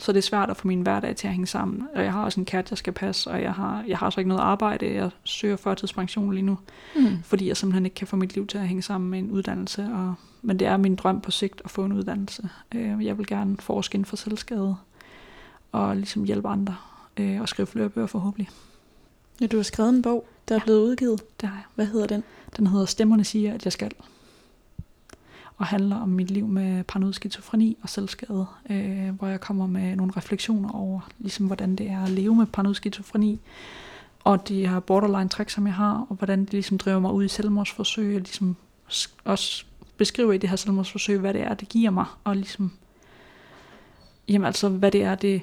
Så det er svært at få min hverdag til at hænge sammen. Og jeg har også en kat, jeg skal passe, og jeg har, jeg har også ikke noget arbejde. Jeg søger førtidspension lige nu, mm. fordi jeg simpelthen ikke kan få mit liv til at hænge sammen med en uddannelse. Og, men det er min drøm på sigt at få en uddannelse. Øh, jeg vil gerne forske inden for selvskade og ligesom hjælpe andre øh, og skrive flere bøger forhåbentlig. Ja, du har skrevet en bog, der er ja, blevet udgivet. Det har jeg. Hvad hedder den? Den hedder Stemmerne siger, at jeg skal. Og handler om mit liv med paranoid skizofreni og selvskade, øh, hvor jeg kommer med nogle refleksioner over, ligesom hvordan det er at leve med paranoid skizofreni, og de her borderline træk, som jeg har, og hvordan det ligesom driver mig ud i selvmordsforsøg, og ligesom også beskriver i det her selvmordsforsøg, hvad det er, det giver mig, og ligesom, jamen altså, hvad det er, det,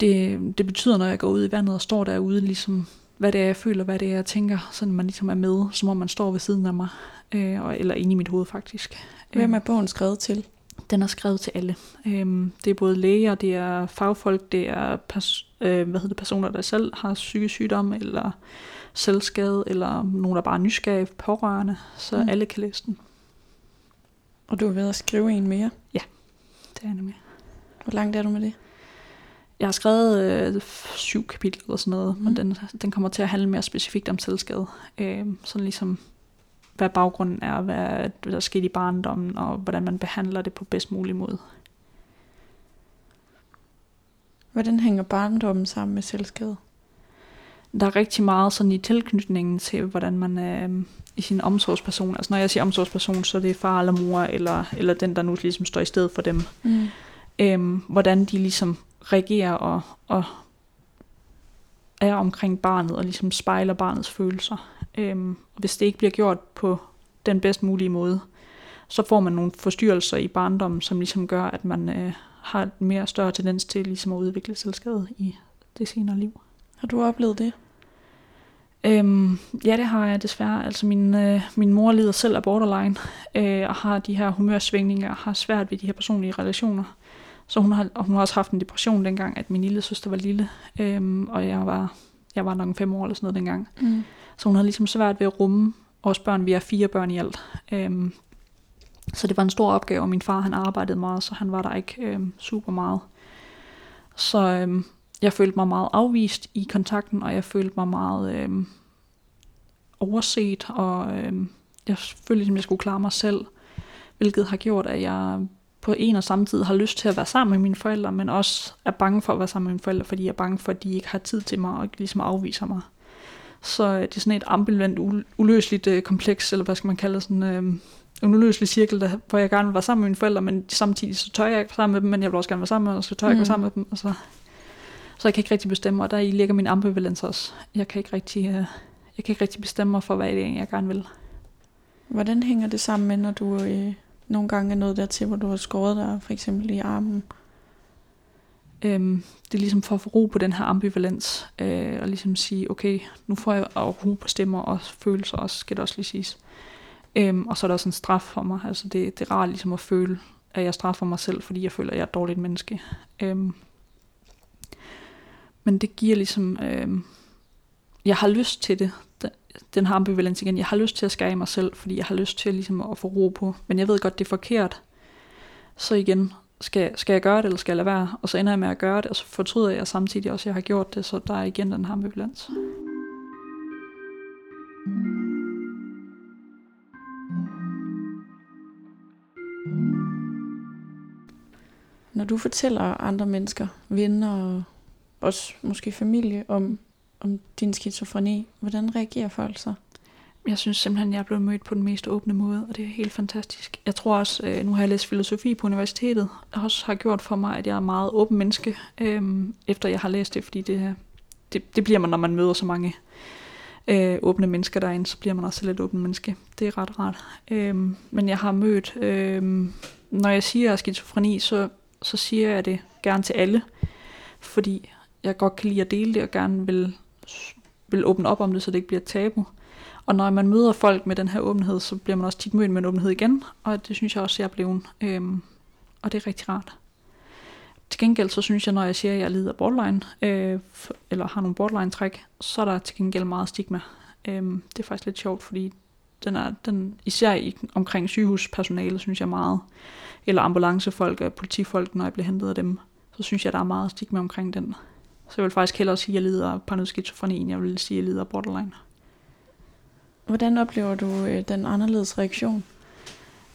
det, det betyder, når jeg går ud i vandet og står derude, ligesom hvad det er, jeg føler, hvad det er, jeg tænker, så man ligesom er med, som om man står ved siden af mig, øh, eller inde i mit hoved faktisk. Hvem er bogen skrevet til? Den er skrevet til alle. Øhm, det er både læger, det er fagfolk, det er pers- øh, hvad hedder det, personer, der selv har psykisk sygdom, eller selvskade, eller nogen, der bare er nysgerrige, pårørende, så mm. alle kan læse den. Og du er ved at skrive en mere? Ja, det er jeg nemlig. Hvor langt er du med det? Jeg har skrevet øh, syv kapitler eller sådan noget, mm. og den, den kommer til at handle mere specifikt om selvskade. Øh, sådan ligesom, hvad baggrunden er, hvad der sker i barndommen, og hvordan man behandler det på bedst mulig måde. Hvordan hænger barndommen sammen med selvskade? Der er rigtig meget sådan i tilknytningen til, hvordan man er øh, i sin omsorgsperson. Altså når jeg siger omsorgsperson, så er det far eller mor, eller, eller den, der nu ligesom står i stedet for dem. Mm. Øhm, hvordan de ligesom reagerer og, og er omkring barnet og ligesom spejler barnets følelser. Øhm, hvis det ikke bliver gjort på den bedst mulige måde, så får man nogle forstyrrelser i barndommen, som ligesom gør, at man øh, har et mere større tendens til ligesom at udvikle selvskade i det senere liv. Har du oplevet det? Øhm, ja, det har jeg desværre. Altså min, øh, min mor lider selv af borderline, øh, og har de her humørsvingninger, og har svært ved de her personlige relationer. Så hun har, og hun har også haft en depression dengang, at min lille søster var lille, øhm, og jeg var, jeg var nok fem år eller sådan noget dengang. Mm. Så hun havde ligesom svært ved at rumme vores børn. Vi er fire børn i alt. Øhm, så det var en stor opgave, og min far han arbejdede meget, så han var der ikke øhm, super meget. Så øhm, jeg følte mig meget afvist i kontakten, og jeg følte mig meget øhm, overset, og øhm, jeg følte ligesom, jeg skulle klare mig selv, hvilket har gjort, at jeg på en og samme tid har lyst til at være sammen med mine forældre, men også er bange for at være sammen med mine forældre, fordi jeg er bange for, at de ikke har tid til mig og ligesom afviser mig. Så øh, det er sådan et ambivalent, uløseligt øh, kompleks, eller hvad skal man kalde sådan øh, en uløselig cirkel, der, hvor jeg gerne vil være sammen med mine forældre, men samtidig så tør jeg ikke være sammen med dem, men jeg vil også gerne være sammen med dem, og så tør jeg ikke være mm. sammen med dem. Og så, så jeg kan ikke rigtig bestemme, og der i ligger min ambivalens også. Jeg kan ikke rigtig, øh, jeg kan ikke rigtig bestemme mig for, hvad det er, jeg gerne vil. Hvordan hænger det sammen med, når du øh, nogle gange er noget dertil, hvor du har skåret dig for eksempel i armen. Øhm, det er ligesom for at få ro på den her ambivalens, øh, og ligesom sige, okay, nu får jeg ro på stemmer og følelser også, skal det også lige siges. Øhm, og så er der også en straf for mig, altså det, det er rart ligesom at føle, at jeg straffer mig selv, fordi jeg føler, at jeg er et dårligt menneske. Øhm, men det giver ligesom, øhm, jeg har lyst til det, den har ambivalens igen. Jeg har lyst til at skære mig selv, fordi jeg har lyst til ligesom at få ro på. Men jeg ved godt, det er forkert. Så igen, skal, skal jeg gøre det, eller skal jeg lade være? Og så ender jeg med at gøre det, og så fortryder jeg samtidig også, at jeg har gjort det. Så der er igen den her ambivalens. Når du fortæller andre mennesker, venner og også måske familie om om din skizofreni. Hvordan reagerer folk så? Jeg synes simpelthen, jeg er blevet mødt på den mest åbne måde, og det er helt fantastisk. Jeg tror også, øh, nu har jeg læst filosofi på universitetet, og også har gjort for mig, at jeg er meget åben menneske, øhm, efter jeg har læst det, fordi det, det, det bliver man, når man møder så mange øh, åbne mennesker derinde, så bliver man også lidt åben menneske. Det er ret rart. Øhm, men jeg har mødt, øhm, når jeg siger skizofreni, så, så siger jeg det gerne til alle, fordi jeg godt kan lide at dele det, og gerne vil vil åbne op om det, så det ikke bliver tabu. Og når man møder folk med den her åbenhed, så bliver man også tit mødt med en åbenhed igen, og det synes jeg også, jeg er blevet. Øhm, og det er rigtig rart. Til gengæld så synes jeg, når jeg siger, at jeg lider af borderline, øh, eller har nogle borderline-træk, så er der til gengæld meget stigma. Øhm, det er faktisk lidt sjovt, fordi den er, den, især i, omkring sygehuspersonale, synes jeg meget, eller ambulancefolk og politifolk, når jeg bliver hentet af dem, så synes jeg, der er meget stigma omkring den. Så jeg vil faktisk hellere sige, at jeg lider af paranoid skizofreni, end jeg vil sige, at jeg lider af borderline. Hvordan oplever du øh, den anderledes reaktion?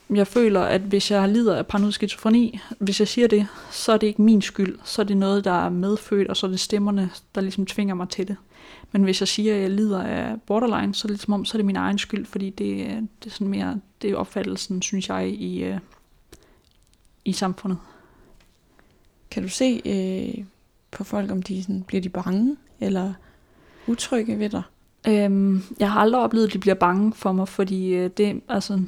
Jeg føler, at hvis jeg lider af paranoid skizofreni, hvis jeg siger det, så er det ikke min skyld. Så er det noget, der er medfødt, og så er det stemmerne, der ligesom tvinger mig til det. Men hvis jeg siger, at jeg lider af borderline, så er det ligesom om, så er det min egen skyld, fordi det, det er sådan mere, det er opfattelsen, synes jeg, i, øh, i samfundet. Kan du se øh, på folk, om de sådan, bliver de bange eller utrygge ved dig? Øhm, jeg har aldrig oplevet, at de bliver bange for mig, fordi øh, det, altså,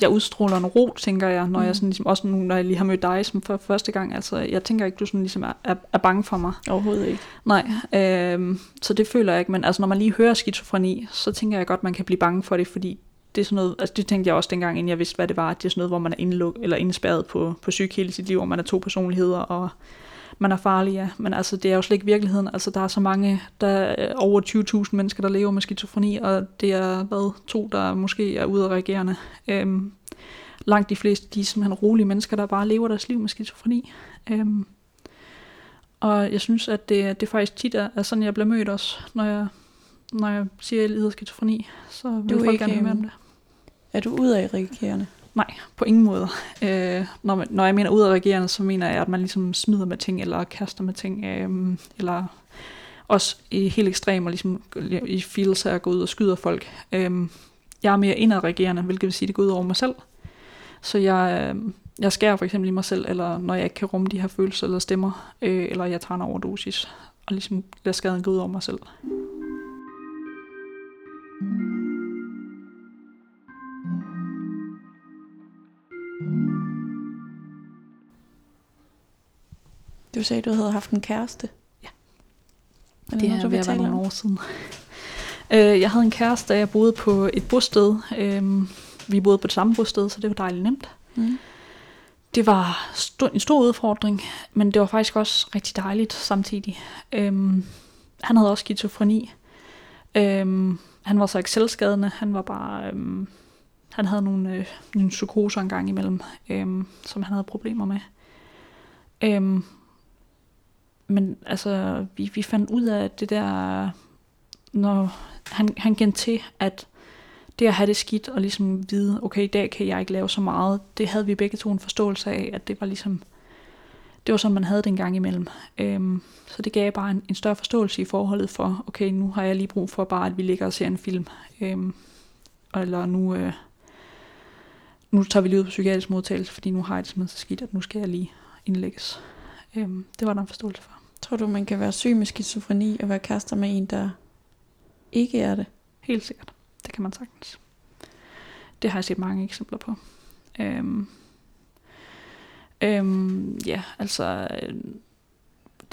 jeg udstråler en ro, tænker jeg, når mm. jeg sådan, ligesom, også nu, når jeg lige har mødt dig som for første gang. Altså, jeg tænker ikke, du sådan ligesom er, er, er bange for mig. Overhovedet ikke. Nej, øhm, så det føler jeg ikke. Men altså, når man lige hører skizofreni, så tænker jeg godt, man kan blive bange for det, fordi det er sådan noget, altså det tænkte jeg også dengang, inden jeg vidste, hvad det var, at det er sådan noget, hvor man er indluk, eller indspærret på, på syg hele sit liv, hvor man er to personligheder, og man er farlig, ja. Men altså, det er jo slet ikke virkeligheden. Altså, der er så mange, der er over 20.000 mennesker, der lever med skizofreni, og det er, hvad, to, der måske er ude af reagerende. Øhm, langt de fleste, de er simpelthen rolige mennesker, der bare lever deres liv med skizofreni. Øhm, og jeg synes, at det, det faktisk tit er, er sådan, jeg bliver mødt også, når jeg, når jeg siger, at jeg lider skizofreni. Så vil du folk ikke, gerne med om det. Er du udadreagerende? Nej, på ingen måde. Øh, når, man, når jeg mener udadreagerende, så mener jeg, at man ligesom smider med ting, eller kaster med ting, øh, eller også i helt ekstrem, og ligesom i feels at gå ud og skyder folk. Øh, jeg er mere indadreagerende, hvilket vil sige, at det går ud over mig selv. Så jeg, øh, jeg skærer for eksempel i mig selv, eller når jeg ikke kan rumme de her følelser eller stemmer, øh, eller jeg tager en overdosis, og ligesom lader skaden gå ud over mig selv. Du sagde, du havde haft en kæreste. Ja. Er det, det er ved at være nogle år siden. [LAUGHS] Øh, jeg havde en kæreste, da jeg boede på et bosted. Øhm, vi boede på det samme bosted, så det var dejligt nemt. Mm. Det var en stor udfordring, men det var faktisk også rigtig dejligt samtidig. Øhm, han havde også skizofreni. Øhm, han var så ikke selvskadende. Han var bare... Øhm, han havde nogle, øh, nogle psykoser en gang imellem, øhm, som han havde problemer med. Øhm, men altså, vi, vi fandt ud af det der, når han, han kendte til, at det at have det skidt og ligesom vide, okay, i dag kan jeg ikke lave så meget, det havde vi begge to en forståelse af, at det var ligesom, det var sådan, man havde det en gang imellem. Øhm, så det gav bare en, en større forståelse i forholdet for, okay, nu har jeg lige brug for bare, at vi ligger og ser en film. Øhm, eller nu, øh, nu tager vi lige ud på psykiatrisk modtagelse, fordi nu har jeg det simpelthen så skidt, at nu skal jeg lige indlægges. Øhm, det var der en forståelse for. Tror du, man kan være syg med skizofreni og være kærester med en, der ikke er det? Helt sikkert. Det kan man sagtens. Det har jeg set mange eksempler på. Øhm, øhm, ja, altså, øh,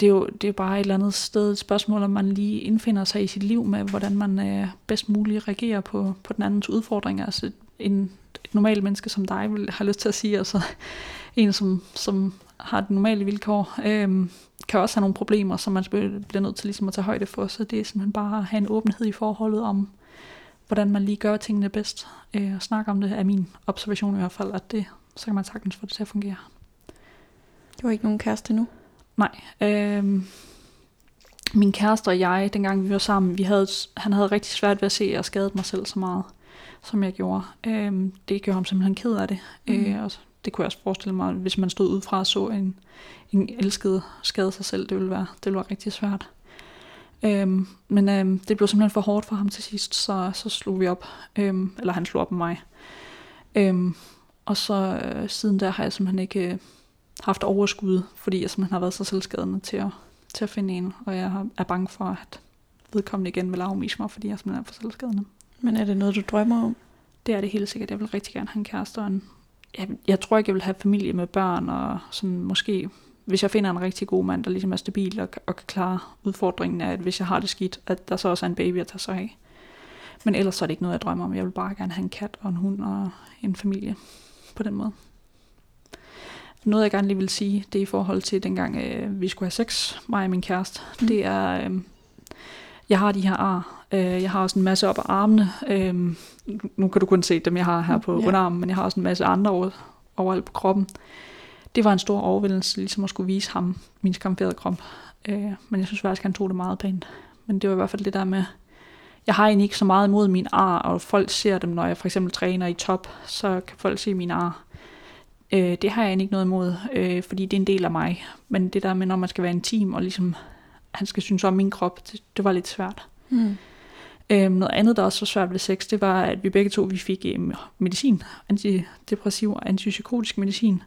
det er jo det er bare et eller andet sted et spørgsmål, om man lige indfinder sig i sit liv med, hvordan man øh, bedst muligt reagerer på, på den andens udfordringer. Altså en, et normalt menneske som dig vil have lyst til at sige, altså [LAUGHS] en som, som har de normale vilkår, øhm, kan også have nogle problemer, som man bliver nødt til ligesom at tage højde for. Så det er simpelthen bare at have en åbenhed i forholdet om, hvordan man lige gør tingene bedst. Øh, og snakke om det er min observation i hvert fald, at det, så kan man sagtens få det til at fungere. Du har ikke nogen kæreste nu? Nej. Øh, min kæreste og jeg, dengang vi var sammen, vi havde, han havde rigtig svært ved at se, at jeg skadede mig selv så meget, som jeg gjorde. Øh, det gjorde ham simpelthen ked af det. Mm. Øh, og det kunne jeg også forestille mig, hvis man stod udefra og så en, en elsket skade sig selv, det ville være, det ville være rigtig svært. Øhm, men øhm, det blev simpelthen for hårdt for ham til sidst, så, så slog vi op, øhm, eller han slog op med mig. Øhm, og så øh, siden der har jeg simpelthen ikke øh, haft overskud, fordi jeg simpelthen har været så selvskadende til at, til at finde en, og jeg er bange for, at vedkommende igen vil afvise mig, fordi jeg simpelthen er for selvskadende. Men er det noget, du drømmer om? Det er det helt sikkert. Jeg vil rigtig gerne have en kæreste og en, jeg, jeg tror ikke, jeg vil have familie med børn, og sådan måske, hvis jeg finder en rigtig god mand, der ligesom er stabil og, og kan klare udfordringen af, at hvis jeg har det skidt, at der så også er en baby at tage sig af. Men ellers så er det ikke noget, jeg drømmer om. Jeg vil bare gerne have en kat og en hund og en familie på den måde. Noget, jeg gerne lige vil sige, det er i forhold til dengang, øh, vi skulle have sex, mig og min kæreste. Mm. Det er, øh, jeg har de her ar. Øh, jeg har også en masse op af armene. Øh, nu kan du kun se dem, jeg har her på Ja. underarmen, men jeg har også en masse andre over, overalt på kroppen. Det var en stor overvældelse, ligesom at skulle vise ham min skamferede krop. Øh, men jeg synes faktisk, han tog det meget pænt. Men det var i hvert fald det der med, jeg har egentlig ikke så meget imod min ar, og folk ser dem, når jeg for eksempel træner i top, så kan folk se min ar. Øh, det har jeg egentlig ikke noget imod, øh, fordi det er en del af mig. Men det der med, når man skal være intim, og ligesom han skal synes om min krop, det, det var lidt svært. Mm. Øhm, noget andet, der også var svært ved sex, det var, at vi begge to vi fik øhm, medicin, antidepressiv og antipsykotisk medicin.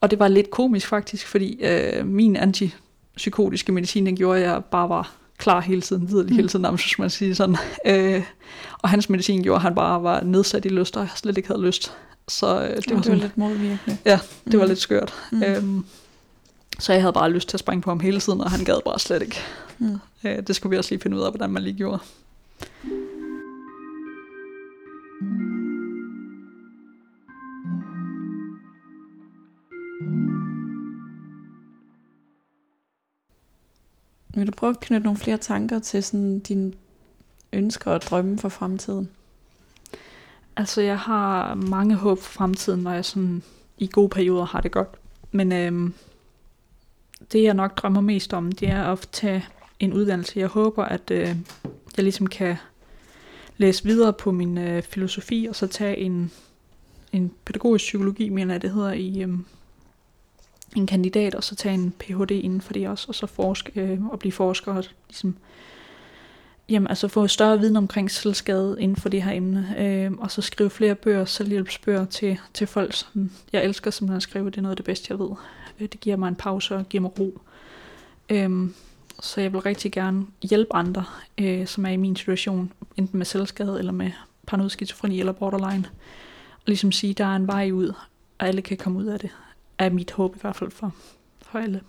Og det var lidt komisk faktisk, fordi øh, min antipsykotiske medicin, den gjorde, at jeg bare var klar hele tiden, vidderlig hele tiden, nærmest, hvis man siger sådan. [LAUGHS] Øh, og hans medicin gjorde, at han bare var nedsat i lyst, og jeg slet ikke havde lyst. Så øh, det, Det var, var, sådan, lidt modvirkende. Ja, det var Mm. lidt skørt. Mm. Mm. Øhm, så jeg havde bare lyst til at springe på ham hele tiden, og han gad bare slet ikke. Mm. Øh, det skulle vi også lige finde ud af, hvordan man lige gjorde. Vil du prøve at knytte nogle flere tanker til sådan dine ønsker og drømme for fremtiden? Altså, jeg har mange håb for fremtiden, når jeg sådan i gode perioder har det godt. Men øhm, det, jeg nok drømmer mest om, det er at tage en uddannelse. Jeg håber, at øh, jeg ligesom kan læse videre på min øh, filosofi, og så tage en, en pædagogisk psykologi, mener jeg, det hedder, i øh, en kandidat, og så tage en Ph.D. inden for det også, og så forske, øh, og blive forsker, og ligesom Jamen, altså få større viden omkring selvskade inden for det her emne, øh, og så skrive flere bøger, selvhjælpsbøger til, til folk, som jeg elsker simpelthen at skrive, det er noget af det bedste, jeg ved. Øh, det giver mig en pause og giver mig ro. Øh, så jeg vil rigtig gerne hjælpe andre, øh, som er i min situation, enten med selvskade eller med paranoid skizofreni eller borderline, og ligesom sige, der er en vej ud, og alle kan komme ud af det, er mit håb i hvert fald for, for alle.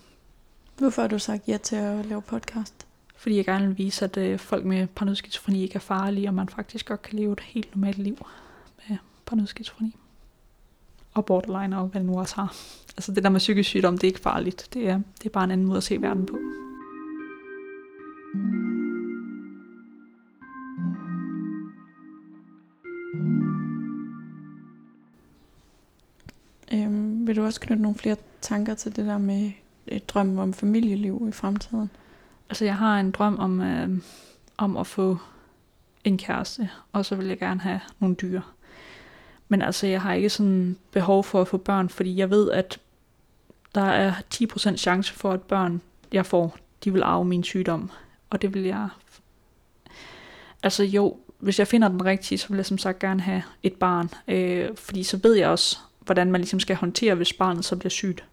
Hvorfor har du sagt ja til at lave podcast? Fordi jeg gerne vil vise, at øh, folk med paranoid skizofreni ikke er farlige, og man faktisk godt kan leve et helt normalt liv med paranoid skizofreni. Og borderline, og hvad nu også har. Altså det der med psykisk sygdom, det er ikke farligt. Det er, det er bare en anden måde at se verden på. Øhm, vil du også knytte nogle flere tanker til det der med et drøm om familieliv i fremtiden? Altså jeg har en drøm om, øh, om at få en kæreste, og så vil jeg gerne have nogle dyr. Men altså jeg har ikke sådan behov for at få børn, fordi jeg ved, at der er 10% chance for, at børn, jeg får, de vil arve min sygdom. Og det vil jeg... Altså jo, hvis jeg finder den rigtige, så vil jeg som sagt gerne have et barn. Øh, fordi så ved jeg også, hvordan man ligesom skal håndtere, hvis barnet så bliver sygt.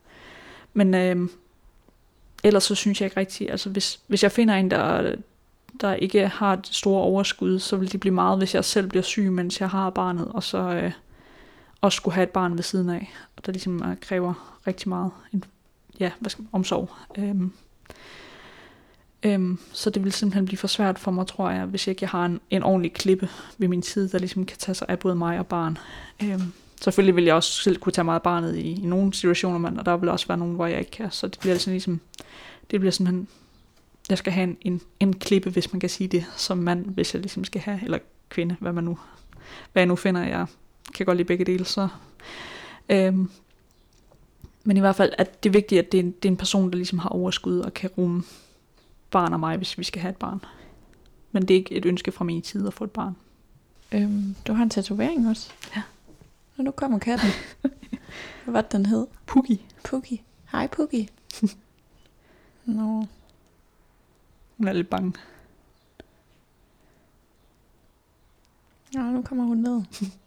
Men øh, ellers så synes jeg ikke rigtigt, altså hvis, hvis jeg finder en, der, der ikke har et store overskud, så vil det blive meget, hvis jeg selv bliver syg, mens jeg har barnet, og så øh, også skulle have et barn ved siden af, og der ligesom øh, kræver rigtig meget en, ja, hvad skal, man- omsorg. Øhm, øhm, så det vil simpelthen blive for svært for mig, tror jeg, hvis ikke jeg har en, en ordentlig klippe ved min side, der ligesom kan tage sig af både mig og barn. Øhm, selvfølgelig vil jeg også selv kunne tage mig af barnet i, i nogle situationer, men, og der vil også være nogle, hvor jeg ikke kan, så det bliver altså ligesom, det bliver simpelthen, jeg skal have en, en, en klippe, hvis man kan sige det, som mand, hvis jeg ligesom skal have, eller kvinde, hvad man nu, hvad jeg nu finder, jeg kan godt lide begge dele, så øhm, men i hvert fald, at det er vigtigt, at det er, en, det er en person, der ligesom har overskud og kan rumme barn og mig, hvis vi skal have et barn. Men det er ikke et ønske fra min side at få et barn. Øhm, du har en tatovering også. Ja. Og nu kommer katten. [LAUGHS] Hvad var det, den hed? Puggy. Puggy. Hej Puggy. [LAUGHS] Nå. Hun er lidt bange. Ja, nu kommer hun ned. [LAUGHS]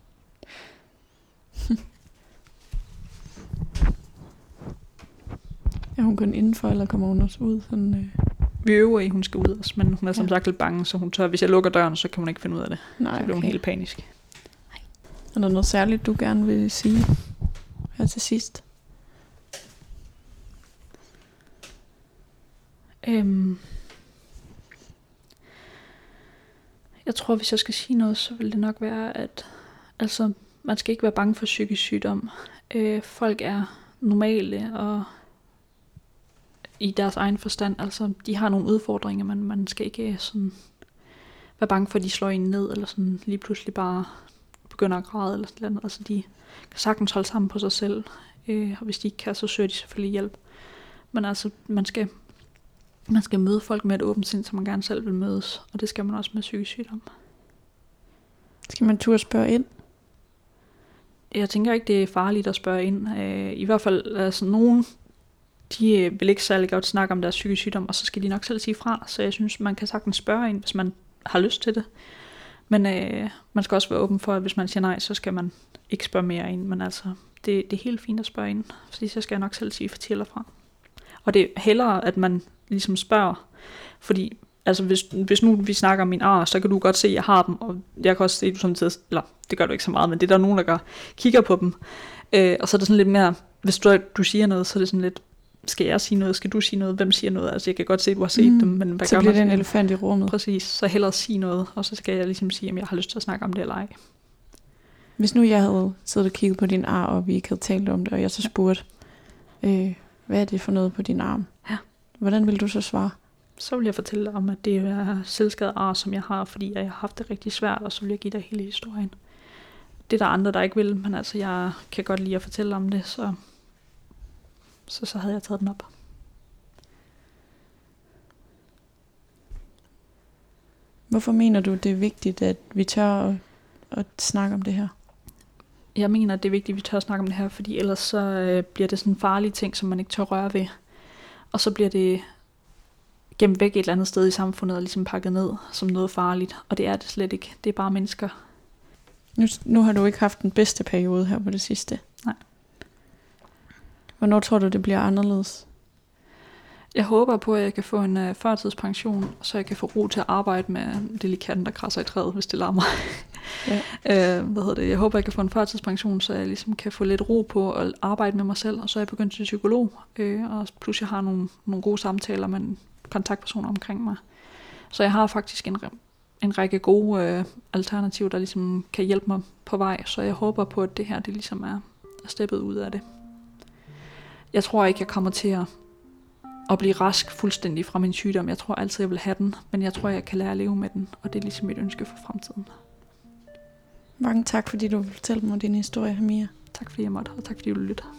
er hun kun indenfor, eller kommer hun også ud? Sådan, øh... Vi øver i, hun skal ud også, men hun er som Ja. sagt lidt bange, så hun tør, hvis jeg lukker døren, så kan hun ikke finde ud af det. Nej, Så bliver hun helt panisk. Er der noget særligt, du gerne vil sige her til sidst? Øhm, Jeg tror, hvis jeg skal sige noget, så vil det nok være, at altså, man skal ikke være bange for psykisk sygdom. Øh, folk er normale og i deres egen forstand. Altså, de har nogle udfordringer, men man skal ikke sådan være bange for, at de slår en ned, eller sådan lige pludselig bare begynder at græde, eller sådan noget. Altså, de kan sagtens holde sammen på sig selv, øh, og hvis de ikke kan, så søger de selvfølgelig hjælp. Men altså, man skal, man skal møde folk med et åbent sind, som man gerne selv vil mødes, og det skal man også med psykisk sygdom. Skal man turde spørge ind? Jeg tænker ikke, det er farligt at spørge ind. Øh, I hvert fald, altså nogen, de øh, vil ikke særlig godt snakke om deres psykisk sygdom, og så skal de nok selv sige fra. Så jeg synes, man kan sagtens spørge ind, hvis man har lyst til det. Men øh, man skal også være åben for, at hvis man siger nej, så skal man ikke spørge mere ind. Men altså, det, det er helt fint at spørge ind, fordi så skal jeg nok selv sige fortæller fra. Og det er hellere, at man ligesom spørger, fordi altså hvis, hvis nu vi snakker om min ar, så kan du godt se, at jeg har dem, og jeg kan også se, at du samtidig, eller det gør du ikke så meget, men det er der nogen, der gør, kigger på dem. Øh, og så er det sådan lidt mere, hvis du, du siger noget, så er det sådan lidt, skal jeg sige noget, skal du sige noget, hvem siger noget? Altså jeg kan godt se, at du har set mm, dem, men hvad så gør bliver det en elefant i rummet. Præcis, så hellere sige noget, og så skal jeg ligesom sige, om jeg har lyst til at snakke om det eller ej. Hvis nu jeg havde siddet og kigget på din arm, og vi ikke havde talt om det, og jeg så spurgte, øh, hvad er det for noget på din arm? Ja. Hvordan vil du så svare? Så vil jeg fortælle dig om, at det er selvskadet ar, som jeg har, fordi jeg har haft det rigtig svært, og så vil jeg give dig hele historien. Det er der andre, der ikke vil, men altså jeg kan godt lide at fortælle om det, så så, så havde jeg taget den op. Hvorfor mener du, det er vigtigt, at vi tør at, at snakke om det her? Jeg mener, at det er vigtigt, at vi tør at snakke om det her, fordi ellers så øh, bliver det sådan en farlig ting, som man ikke tør røre ved. Og så bliver det gemt væk et eller andet sted i samfundet og ligesom pakket ned som noget farligt. Og det er det slet ikke. Det er bare mennesker. Nu, nu har du ikke haft den bedste periode her på det sidste. Hvornår tror du, det bliver anderledes? Jeg håber på, at jeg kan få en uh, førtidspension, så jeg kan få ro til at arbejde med det lige katten, der krasser i træet, hvis det larmer. Ja. uh, [LAUGHS] hvad hedder det? Jeg håber, jeg kan få en førtidspension, så jeg ligesom kan få lidt ro på at arbejde med mig selv, og så er jeg begyndt til psykolog, uh, og plus jeg har nogle, nogle gode samtaler med en kontaktperson omkring mig. Så jeg har faktisk en, en række gode uh, alternativer, der ligesom kan hjælpe mig på vej, så jeg håber på, at det her det ligesom er, er steppet ud af det. Jeg tror ikke, jeg kommer til at, at blive rask fuldstændig fra min sygdom. Jeg tror altid, jeg vil have den, men jeg tror, jeg kan lære at leve med den, og det er ligesom mit ønske for fremtiden. Mange tak, fordi du vil fortælle mig din historie, Mia. Tak fordi jeg måtte, og tak fordi du lytter.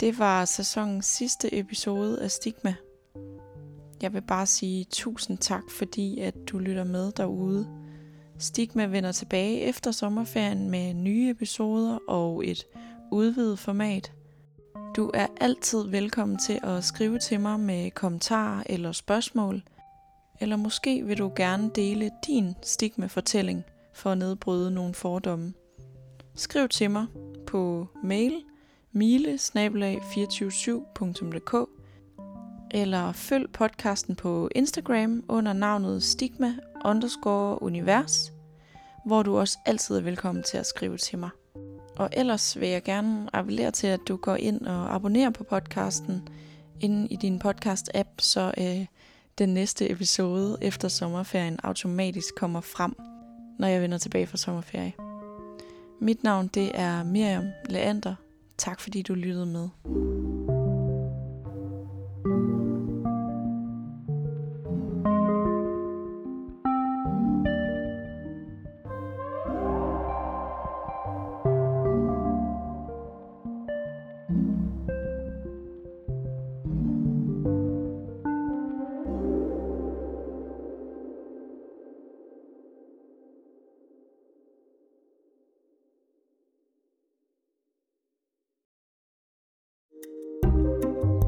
Det var sæsonens sidste episode af Stigma. Jeg vil bare sige tusind tak, fordi at du lytter med derude. Stigma vender tilbage efter sommerferien med nye episoder og et udvidet format. Du er altid velkommen til at skrive til mig med kommentarer eller spørgsmål. Eller måske vil du gerne dele din stigma-fortælling for at nedbryde nogle fordomme. Skriv til mig på mail mile 247dk eller følg podcasten på Instagram under navnet stigma underscore univers, hvor du også altid er velkommen til at skrive til mig. Og ellers vil jeg gerne appellere til, at du går ind og abonnerer på podcasten inde i din podcast-app, så øh, den næste episode efter sommerferien automatisk kommer frem, når jeg vender tilbage fra sommerferie. Mit navn det er Miriam Leander. Tak fordi du lyttede med.